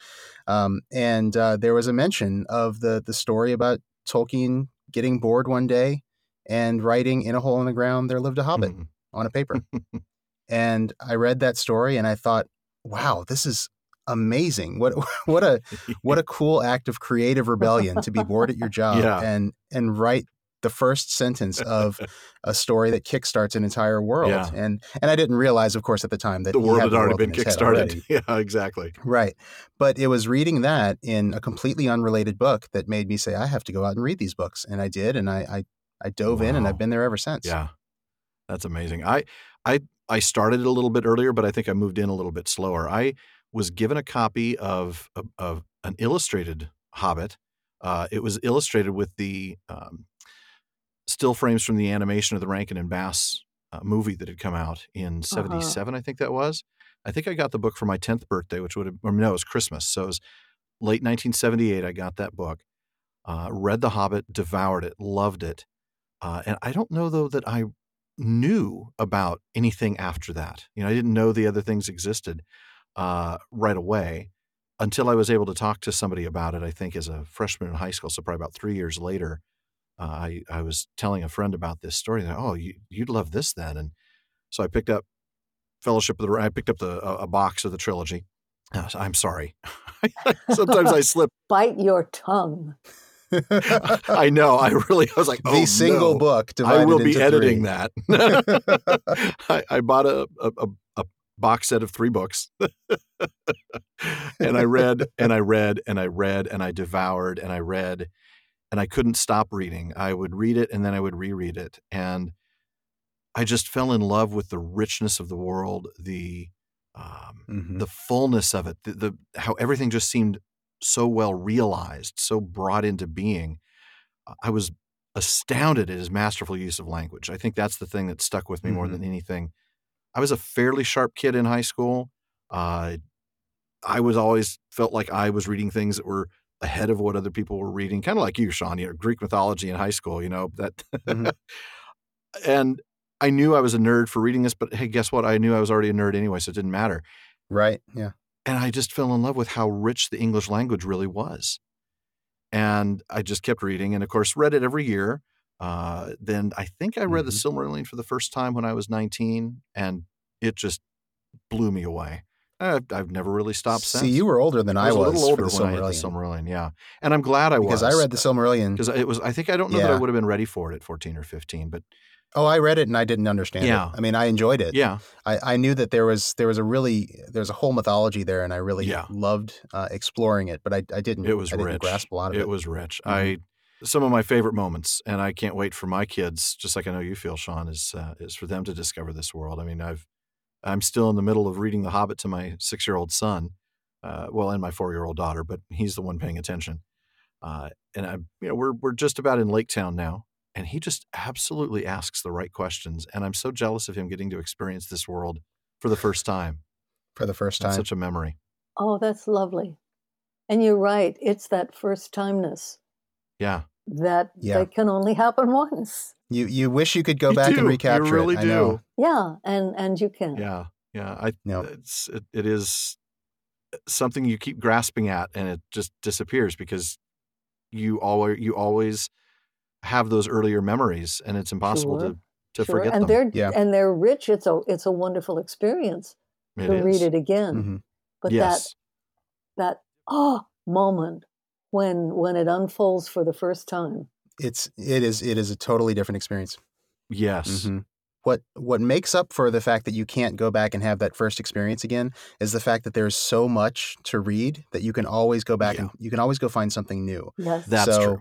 um, and uh, there was a mention of the the story about Tolkien getting bored one day and writing "In a hole in the ground there lived a hobbit" Mhm. on a paper. and I read that story and I thought, "Wow, this is amazing! What what a what a cool act of creative rebellion to be bored at your job Yeah. and and write the first sentence of a story that kickstarts an entire world." Yeah. And and I didn't realize, of course, at the time that the world had had already world been kickstarted. Yeah, exactly. Right. But it was reading that in a completely unrelated book that made me say, I have to go out and read these books. And I did. And I, I, I dove in and I've been there ever since. Yeah, that's amazing. I I I started it a little bit earlier, but I think I moved in a little bit slower. I was given a copy of of, of an illustrated Hobbit. Uh, it was illustrated with the um, still frames from the animation of the Rankin and Bass uh, movie that had come out in '77. I think that was. I think I got the book for my 10th birthday, which would have, or no, it was Christmas. So it was late 1978. I got that book, uh, read The Hobbit, devoured it, loved it. Uh, and I don't know though that I knew about anything after that. You know, I didn't know the other things existed uh, right away. until I was able to talk to somebody about it, I think as a freshman in high school, so probably about three years later, uh, I I was telling a friend about this story. That oh, you, you'd love this then, and so I picked up Fellowship of the I picked up the a, a box of the trilogy. Uh, I'm sorry. Sometimes I slip. Bite your tongue. I know. I really. I was like, oh, the single no. book. I will be into editing three. that. I, I bought a, a, a, a box set of three books, and I read and I read and I read and I devoured and I read, and I couldn't stop reading. I would read it and then I would reread it, and I just fell in love with the richness of the world, the um, Mhm. the fullness of it, the, the how everything just seemed so well realized, so brought into being. I was astounded at his masterful use of language. I think that's the thing that stuck with me more Mhm. than anything. I was a fairly sharp kid in high school. Uh, I was always felt like I was reading things that were ahead of what other people were reading, kind of like you, Shawn. You know, Greek mythology in high school. You know that, Mhm. and I knew I was a nerd for reading this, but hey, guess what? I knew I was already a nerd anyway, so it didn't matter. Right. Yeah. And I just fell in love with how rich the English language really was. And I just kept reading, and of course, read it every year. Uh, then I think I read the Silmarillion for the first time when I was 19, and it just blew me away. I've, I've never really stopped See, you were older than I, was. I was, a little older when I had the Silmarillion. Yeah. And I'm glad I because was. I read the Silmarillion. because it was. I think I don't know that I would have been ready for it at 14 or 15, but Oh, I read it and I didn't understand Yeah. it. I mean, I enjoyed it. yeah, I, I knew that there was there was a really there's a whole mythology there, and I really Yeah. loved uh, exploring it. But I, I didn't it was I rich. grasp a lot of it. it was rich. Mhm. I some of my favorite moments, and I can't wait for my kids, just like I know you feel, Shawn, is uh, is for them to discover this world. I mean, I've I'm still in the middle of reading The Hobbit to my six year old son, uh, well, and my four year old daughter, but he's the one paying attention. Uh, and I, you know, we're we're just about in Lake Town now, and he just absolutely asks the right questions, and I'm so jealous of him getting to experience this world for the first time. for the first It's time. such a memory. Oh, that's lovely. And you're right. It's that first timeness Yeah, that Yeah. that can only happen once. You you wish you could go You back do. and recapture You really it. do. I know. Yeah, and and you can. Yeah, yeah. I No. it's it, it is something you keep grasping at, and it just disappears because you always you always have those earlier memories, and it's impossible Sure, to to Sure. forget and them. they're Yeah. and they're rich. It's a it's a wonderful experience It to read it again. Mhm. But yes, that that oh moment when when it unfolds for the first time. It's it is it is a totally different experience. yes, Mhm. What what makes up for the fact that you can't go back and have that first experience again is the fact that there's so much to read that you can always go back Yeah. and you can always go find something new. Yes. that's so, true.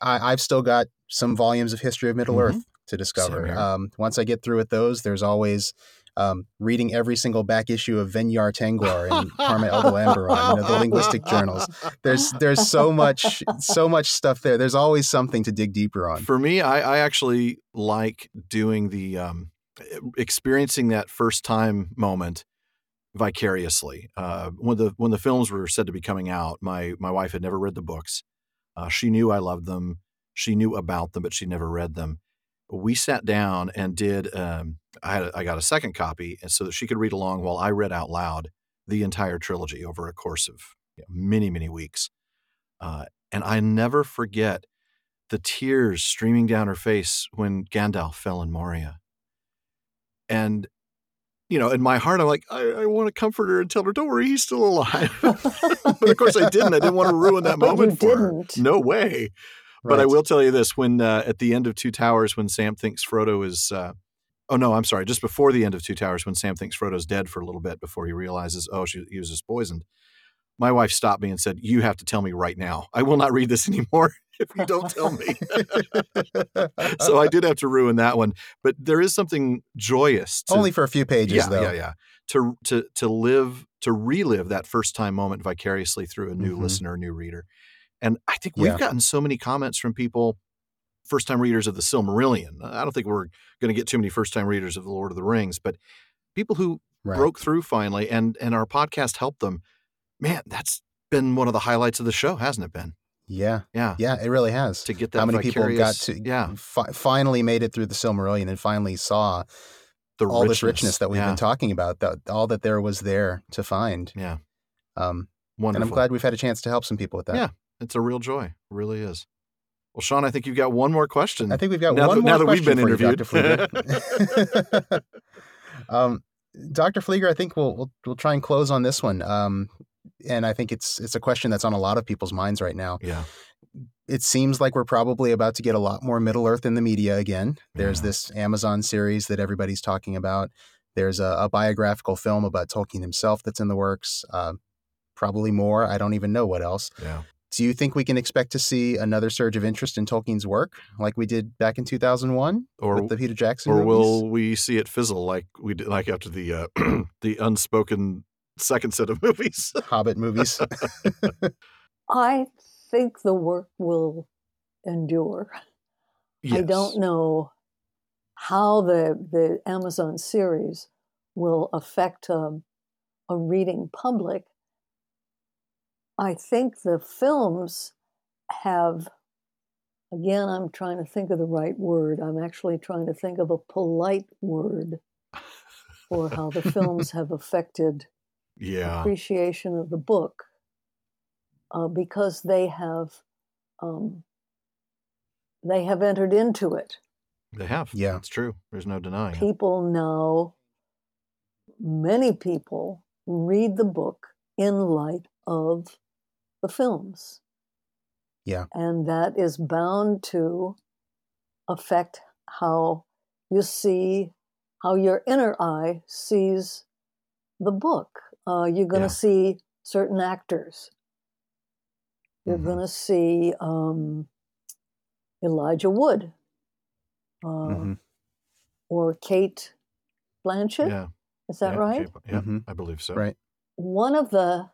I, I've still got some volumes of History of Middle Mhm. Earth to discover. Um, once I get through with those, there's always um, reading every single back issue of Vinyar Tengwar and Parma Eldalamberon, you know, the linguistic journals. There's there's so much so much stuff there. There's always something to dig deeper on. For me, I, I actually like doing the um, experiencing that first time moment vicariously. Uh, when the when the films were said to be coming out, my my wife had never read the books. Uh, she knew I loved them. She knew about them, but she never read them. We sat down and did. Um, I had a, I got a second copy, and so that she could read along while I read out loud the entire trilogy over a course of you know, many many weeks. Uh, and I never forget the tears streaming down her face when Gandalf fell in Moria. And, you know, in my heart, I'm like, I, I want to comfort her and tell her, don't worry, he's still alive. but of course, I didn't. I didn't want to ruin that moment for her. didn't. No way. But I will tell you this: when uh, at the end of Two Towers, when Sam thinks Frodo is, uh, oh no, I'm sorry, just before the end of Two Towers, when Sam thinks Frodo's dead for a little bit before he realizes, oh, she, he was just poisoned. My wife stopped me and said, "You have to tell me right now. I will not read this anymore if you don't tell me." so I did have to ruin that one, but there is something joyous. To, Only for a few pages, yeah, though. yeah, yeah. To to to live to relive that first time moment vicariously through a new Mhm. listener, a new reader, and I think we've gotten so many comments from people, first time readers of the Silmarillion. I don't think we're going to get too many first time readers of the Lord of the Rings, but people who Right. broke through finally, and and our podcast helped them. Man, that's been one of the highlights of the show, hasn't it been? Yeah, Yeah, yeah, it really has. to get that How many people got to yeah fi- finally made it through the Silmarillion and finally saw the all this richness that we've yeah. been talking about, that all that there was there to find. Yeah. Um, Wonderful. And I'm glad we've had a chance to help some people with that. Yeah. It's a real joy. It really is. Well, Shawn, I think you've got one more question. I think we've got now one that, more now that we've question been for you, interviewed. Dr. Flieger. um, Dr. Flieger, I think we'll, we'll we'll try and close on this one. Um, and I think it's it's a question that's on a lot of people's minds right now. yeah. It seems like we're probably about to get a lot more Middle Earth in the media again. There's Yeah. this Amazon series that everybody's talking about. There's a, a biographical film about Tolkien himself that's in the works. Uh, probably more. I don't even know what else. Yeah. Do you think we can expect to see another surge of interest in Tolkien's work like we did back in 2001 Or with the Peter Jackson or movies? will we see it fizzle like we did like after the uh, the unspoken second set of movies? Hobbit movies? I think the work will endure. I don't know how the the Amazon series will affect um, a reading public. I think the films have, again, I'm trying to think of the right word. I'm actually trying to think of a polite word for how the films have affected Yeah. appreciation of the book uh, because they have um, they have entered into it. They have. Yeah. It's true. There's no denying it. People now, many people read the book in light of the films. Yeah. And that is bound to affect how you see, how your inner eye sees the book. Uh, you're going to Yeah. see certain actors. You're Mhm. going to see um, Elijah Wood uh, Mhm. or Cate Blanchett. Yeah. Is that yeah, right? Yeah, Mhm. I believe so. Right. One of the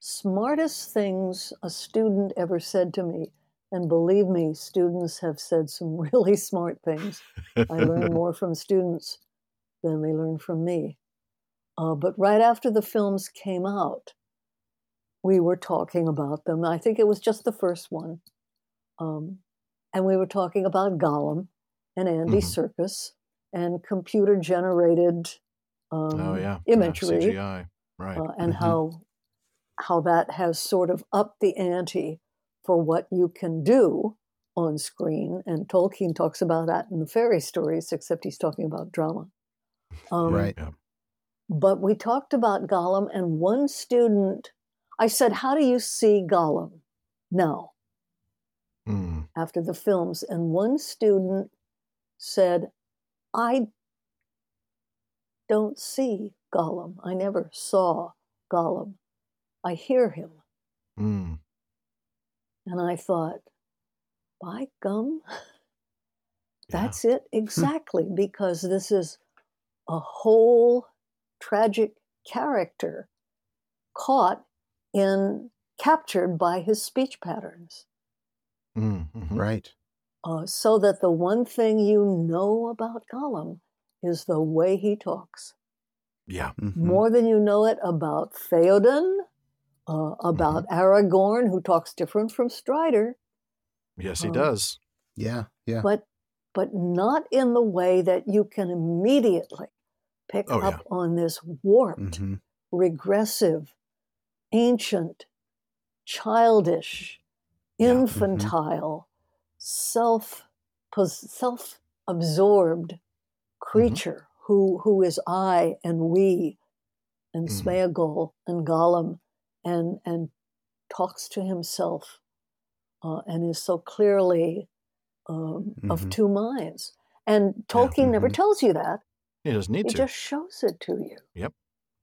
smartest things a student ever said to me, and believe me, students have said some really smart things. I learn more from students than they learn from me. Uh, but right after the films came out, we were talking about them. I think it was just the first one. Um, and we were talking about Gollum and Andy Mhm. Circus and computer generated um, oh yeah. Yeah, imagery CGI. Right. uh, and Mhm. how how that has sort of upped the ante for what you can do on screen. And Tolkien talks about that in the fairy stories, except he's talking about drama. Um, Right. Yeah. But we talked about Gollum, and one student, I said, "How do you see Gollum now Mm. after the films?" And one student said, "I don't see Gollum. I never saw Gollum. I hear him." Mm. And I thought, by gum, Yeah. that's it exactly, because this is a whole tragic character caught in, captured by his speech patterns. Mm. mhm. Right. Uh, so that the one thing you know about Gollum is the way he talks, Yeah. Mhm. more than you know it about Theoden, uh, about Aragorn, who talks different from Strider. Yes, he Um, does. Yeah. Yeah. but but not in the way that you can immediately pick Oh, up yeah. on this warped, hmm regressive, ancient, childish, Yeah, mhm. infantile, self self absorbed creature who who is I and we and Mhm. Smeagol and Gollum and and talks to himself uh, and is so clearly um, of Mhm. two minds. And Tolkien never Mhm. tells you that; He doesn't need he to. He just shows it to you, Mhm.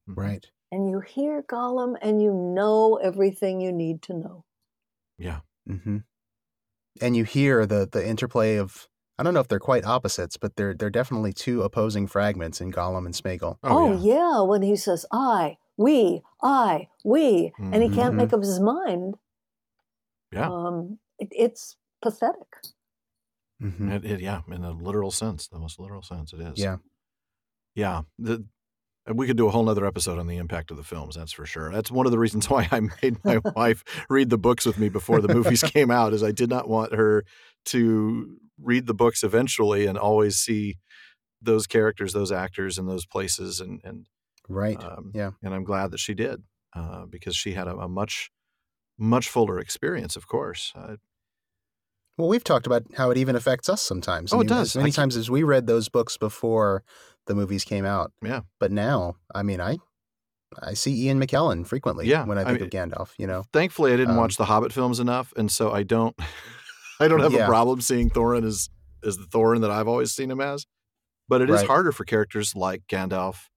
Right. and you hear Gollum, and you know everything you need to know. Yeah. hmm And you hear the the interplay of I don't know if they're quite opposites, but they're they're definitely two opposing fragments in Gollum and Smeagol. Oh, Oh, yeah. yeah. when he says "I," "we," "I," "we," and he can't make up his mind. Yeah. Um, it, it's pathetic. hmm It, it, yeah, in the literal sense, the most literal sense, it is. Yeah. Yeah. The, we could do a whole nother episode on the impact of the films, that's for sure. That's one of the reasons why I made my wife read the books with me before the movies came out, is I did not want her to read the books eventually and always see those characters, those actors, and those places. And, and Right. um, Yeah. and I'm glad that she did. uh, because she had a, a, much, much fuller experience, of course. Uh, well, we've talked about how it even affects us sometimes. Oh, I mean, it does. As many times as we read those books before the movies came out. Yeah. But now, I mean, I I see Ian McKellen frequently yeah, when I think I of Gandalf, you know. Thankfully I didn't Um, watch the Hobbit films enough, and so I don't I don't have Yeah. a problem seeing Thorin as as the Thorin that I've always seen him as. But it is Right. harder for characters like Gandalf,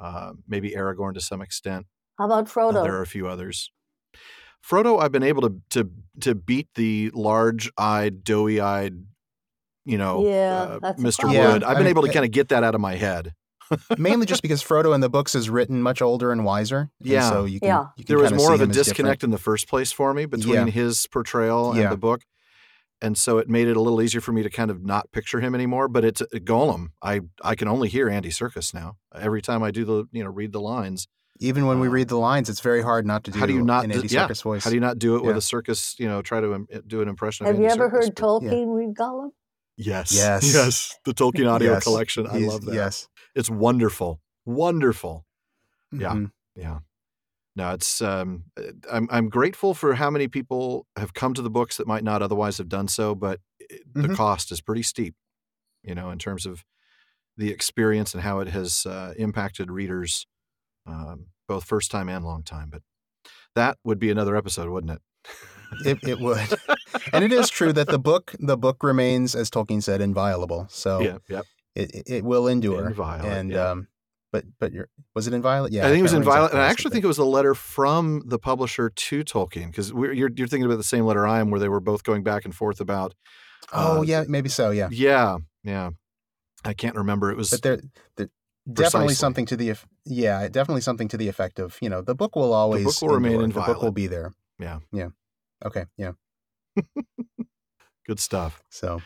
uh, maybe Aragorn to some extent. How about Uh, Frodo? there are a few others. Frodo, I've been able to to to beat the large-eyed, doughy-eyed, you know, Yeah, uh, Mr. problem. Wood. Yeah, I've I been mean, able to uh, kind of get that out of my head. Mainly just because Frodo in the books is written much older and wiser. and Yeah. so you can, Yeah. you can There was more of a him as different. disconnect in the first place for me between Yeah. his portrayal and Yeah. the book. And so it made it a little easier for me to kind of not picture him anymore. But it's uh, Gollum. I I can only hear Andy Serkis now. Every time I do the you know read the lines. Even when we Uh, read the lines, it's very hard not to do How do you not an do- Andy yeah. Serkis voice. How do you not do it with a Serkis? You know, try to im- do an impression. of Have you ever Serkis, heard but- Tolkien read Gollum? Yes, Yes. yes. The Tolkien audio Yes. collection. I He's- love that. Yes. It's wonderful, wonderful. Yeah. Mhm. Yeah. No, it's um uh, I'm I'm grateful for how many people have come to the books that might not otherwise have done so, but it, the Mhm. cost is pretty steep, you know, in terms of the experience and how it has uh, impacted readers, um, both first time and long time. But that would be another episode, wouldn't it? It, it would. and it is true that the book the book remains, as Tolkien said, inviolable. So yeah, yeah. it, it- will endure. And yeah. um, but but you're, was it inviolate? Yeah, I think it was in Violet, and I actually think it was a letter from the publisher to Tolkien because you're you're thinking about the same letter I am, where they were both going back and forth about. Oh uh, yeah, maybe so. Yeah, Yeah, yeah. I can't remember. It was but there, there definitely Precisely. something to the yeah, definitely something to the effect of you know the book will always will remain endure. The book will be there. Yeah. Yeah. Okay. Yeah. good stuff. So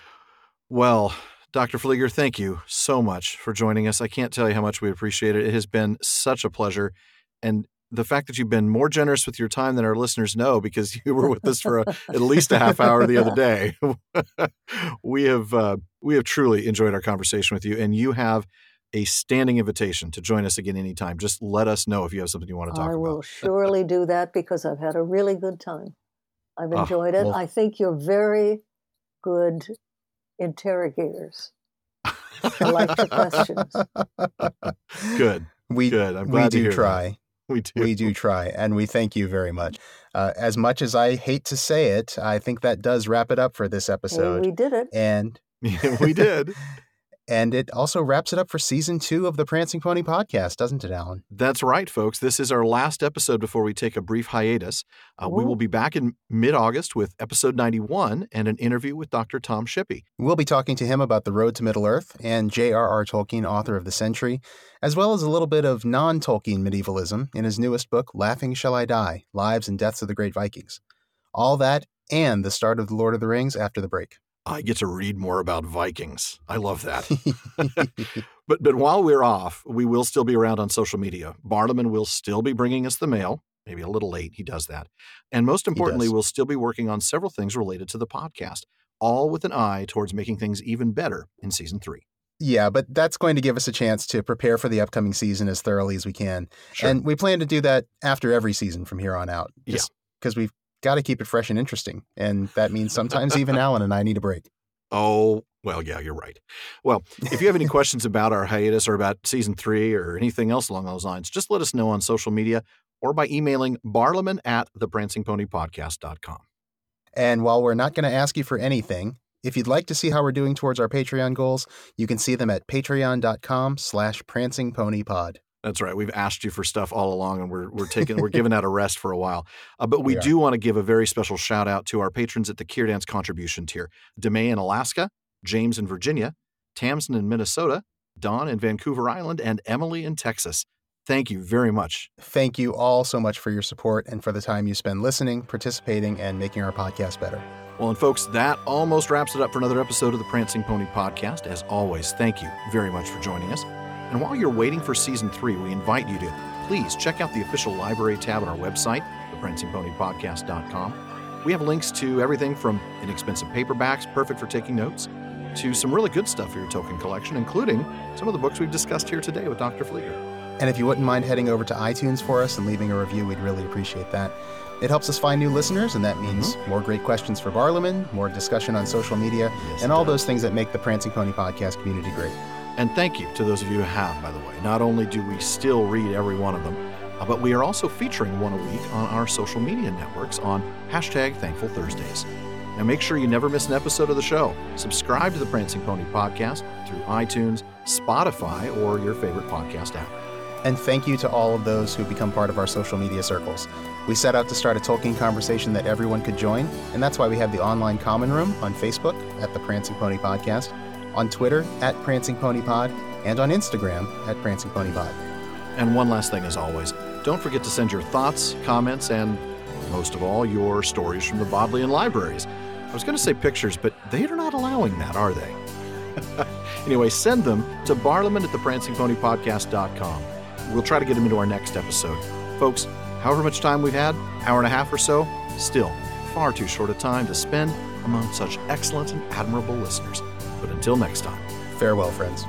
Well, Dr. Flieger, thank you so much for joining us. I can't tell you how much we appreciate it. It has been such a pleasure. And the fact that you've been more generous with your time than our listeners know because you were with us for a, at least a half hour the other day. we have uh, we have truly enjoyed our conversation with you and you have a standing invitation to join us again anytime. Just let us know if you have something you want to talk about. I about. will surely do that because I've had a really good time. I've Ah, enjoyed it. well- I think you're very good interrogators. I like your questions. Good. We Good. I'm we glad to do hear that. try. We do. We do try, and we thank you very much. Uh, as much as I hate to say it, I think that does wrap it up for this Hey, episode. we did it. and we did. And it also wraps it up for season two of the Prancing Pony podcast, doesn't it, Alan? That's right, folks. This is our last episode before we take a brief hiatus. Uh, we will be back in mid August with episode 91 and an interview with Dr. Tom Shippey. We'll be talking to him about the road to Middle Earth and J.R.R. Tolkien, author of The Century, as well as a little bit of non Tolkien medievalism in his newest book, Laughing Shall I Die Lives and Deaths of the Great Vikings. All that and the start of The Lord of the Rings after the break. I get to read more about Vikings. I love that. but but while we're off, we will still be around on social media. Barliman will still be bringing us the mail. Maybe a little late. He does that. And most importantly, we'll still be working on several things related to the podcast, all with an eye towards making things even better in season three. yeah, but that's going to give us a chance to prepare for the upcoming season as thoroughly as we can. Sure. And we plan to do that after every season from here on out. Yeah. Because we've got to keep it fresh and interesting. And that means sometimes even Alan and I need a break. Oh, well, yeah, you're right. Well, if you have any questions about our hiatus or about season three or anything else along those lines, just let us know on social media or by emailing barliman at theprancingponypodcast.com. And while we're not going to ask you for anything, if you'd like to see how we're doing towards our Patreon goals, you can see them at patreon.com slash prancingponypod. That's right. We've asked you for stuff all along, and we're we're taking we're giving that a rest for a while. Uh, but we We do want to give a very special shout out to our patrons at the Kier Dance contribution tier: Demay in Alaska, James in Virginia, Tamsin in Minnesota, Don in Vancouver Island, and Emily in Texas. Thank you very much. Thank you all so much for your support and for the time you spend listening, participating, and making our podcast better. Well, and folks, that almost wraps it up for another episode of the Prancing Pony Podcast. As always, thank you very much for joining us. And while you're waiting for season three, we invite you to please check out the official library tab on our website, theprancingponypodcast.com. We have links to everything from inexpensive paperbacks, perfect for taking notes, to some really good stuff for your Tolkien collection, including some of the books we've discussed here today with Dr. Flieger. And if you wouldn't mind heading over to iTunes for us and leaving a review, we'd really appreciate that. It helps us find new listeners, and that means mm-hmm. more great questions for Barliman, more discussion on social media, yes, and all does. those things that make the Prancing Pony podcast community great. And thank you to those of you who have, by the way. Not only do we still read every one of them, uh, but we are also featuring one a week on our social media networks on hashtag Thankful Thursdays. Now make sure you never miss an episode of the show. Subscribe to the Prancing Pony podcast through iTunes, Spotify, or your favorite podcast app. And thank you to all of those who become part of our social media circles. We set out to start a Tolkien conversation that everyone could join, and that's why we have the online common room on Facebook at the Prancing Pony Podcast, on Twitter at Prancing Pony Pod, and on Instagram at Prancing Pony Pod. And one last thing, as always, don't forget to send your thoughts, comments, and most of all, your stories from the Bodleian libraries. I was going to say pictures, but they are not allowing that, are they? anyway, send them to barliman at theprancingponypodcast.com. We'll try to get them into our next episode. Folks, however much time we've had, hour and a half or so, still far too short a time to spend among such excellent and admirable listeners. But until next time, farewell, friends.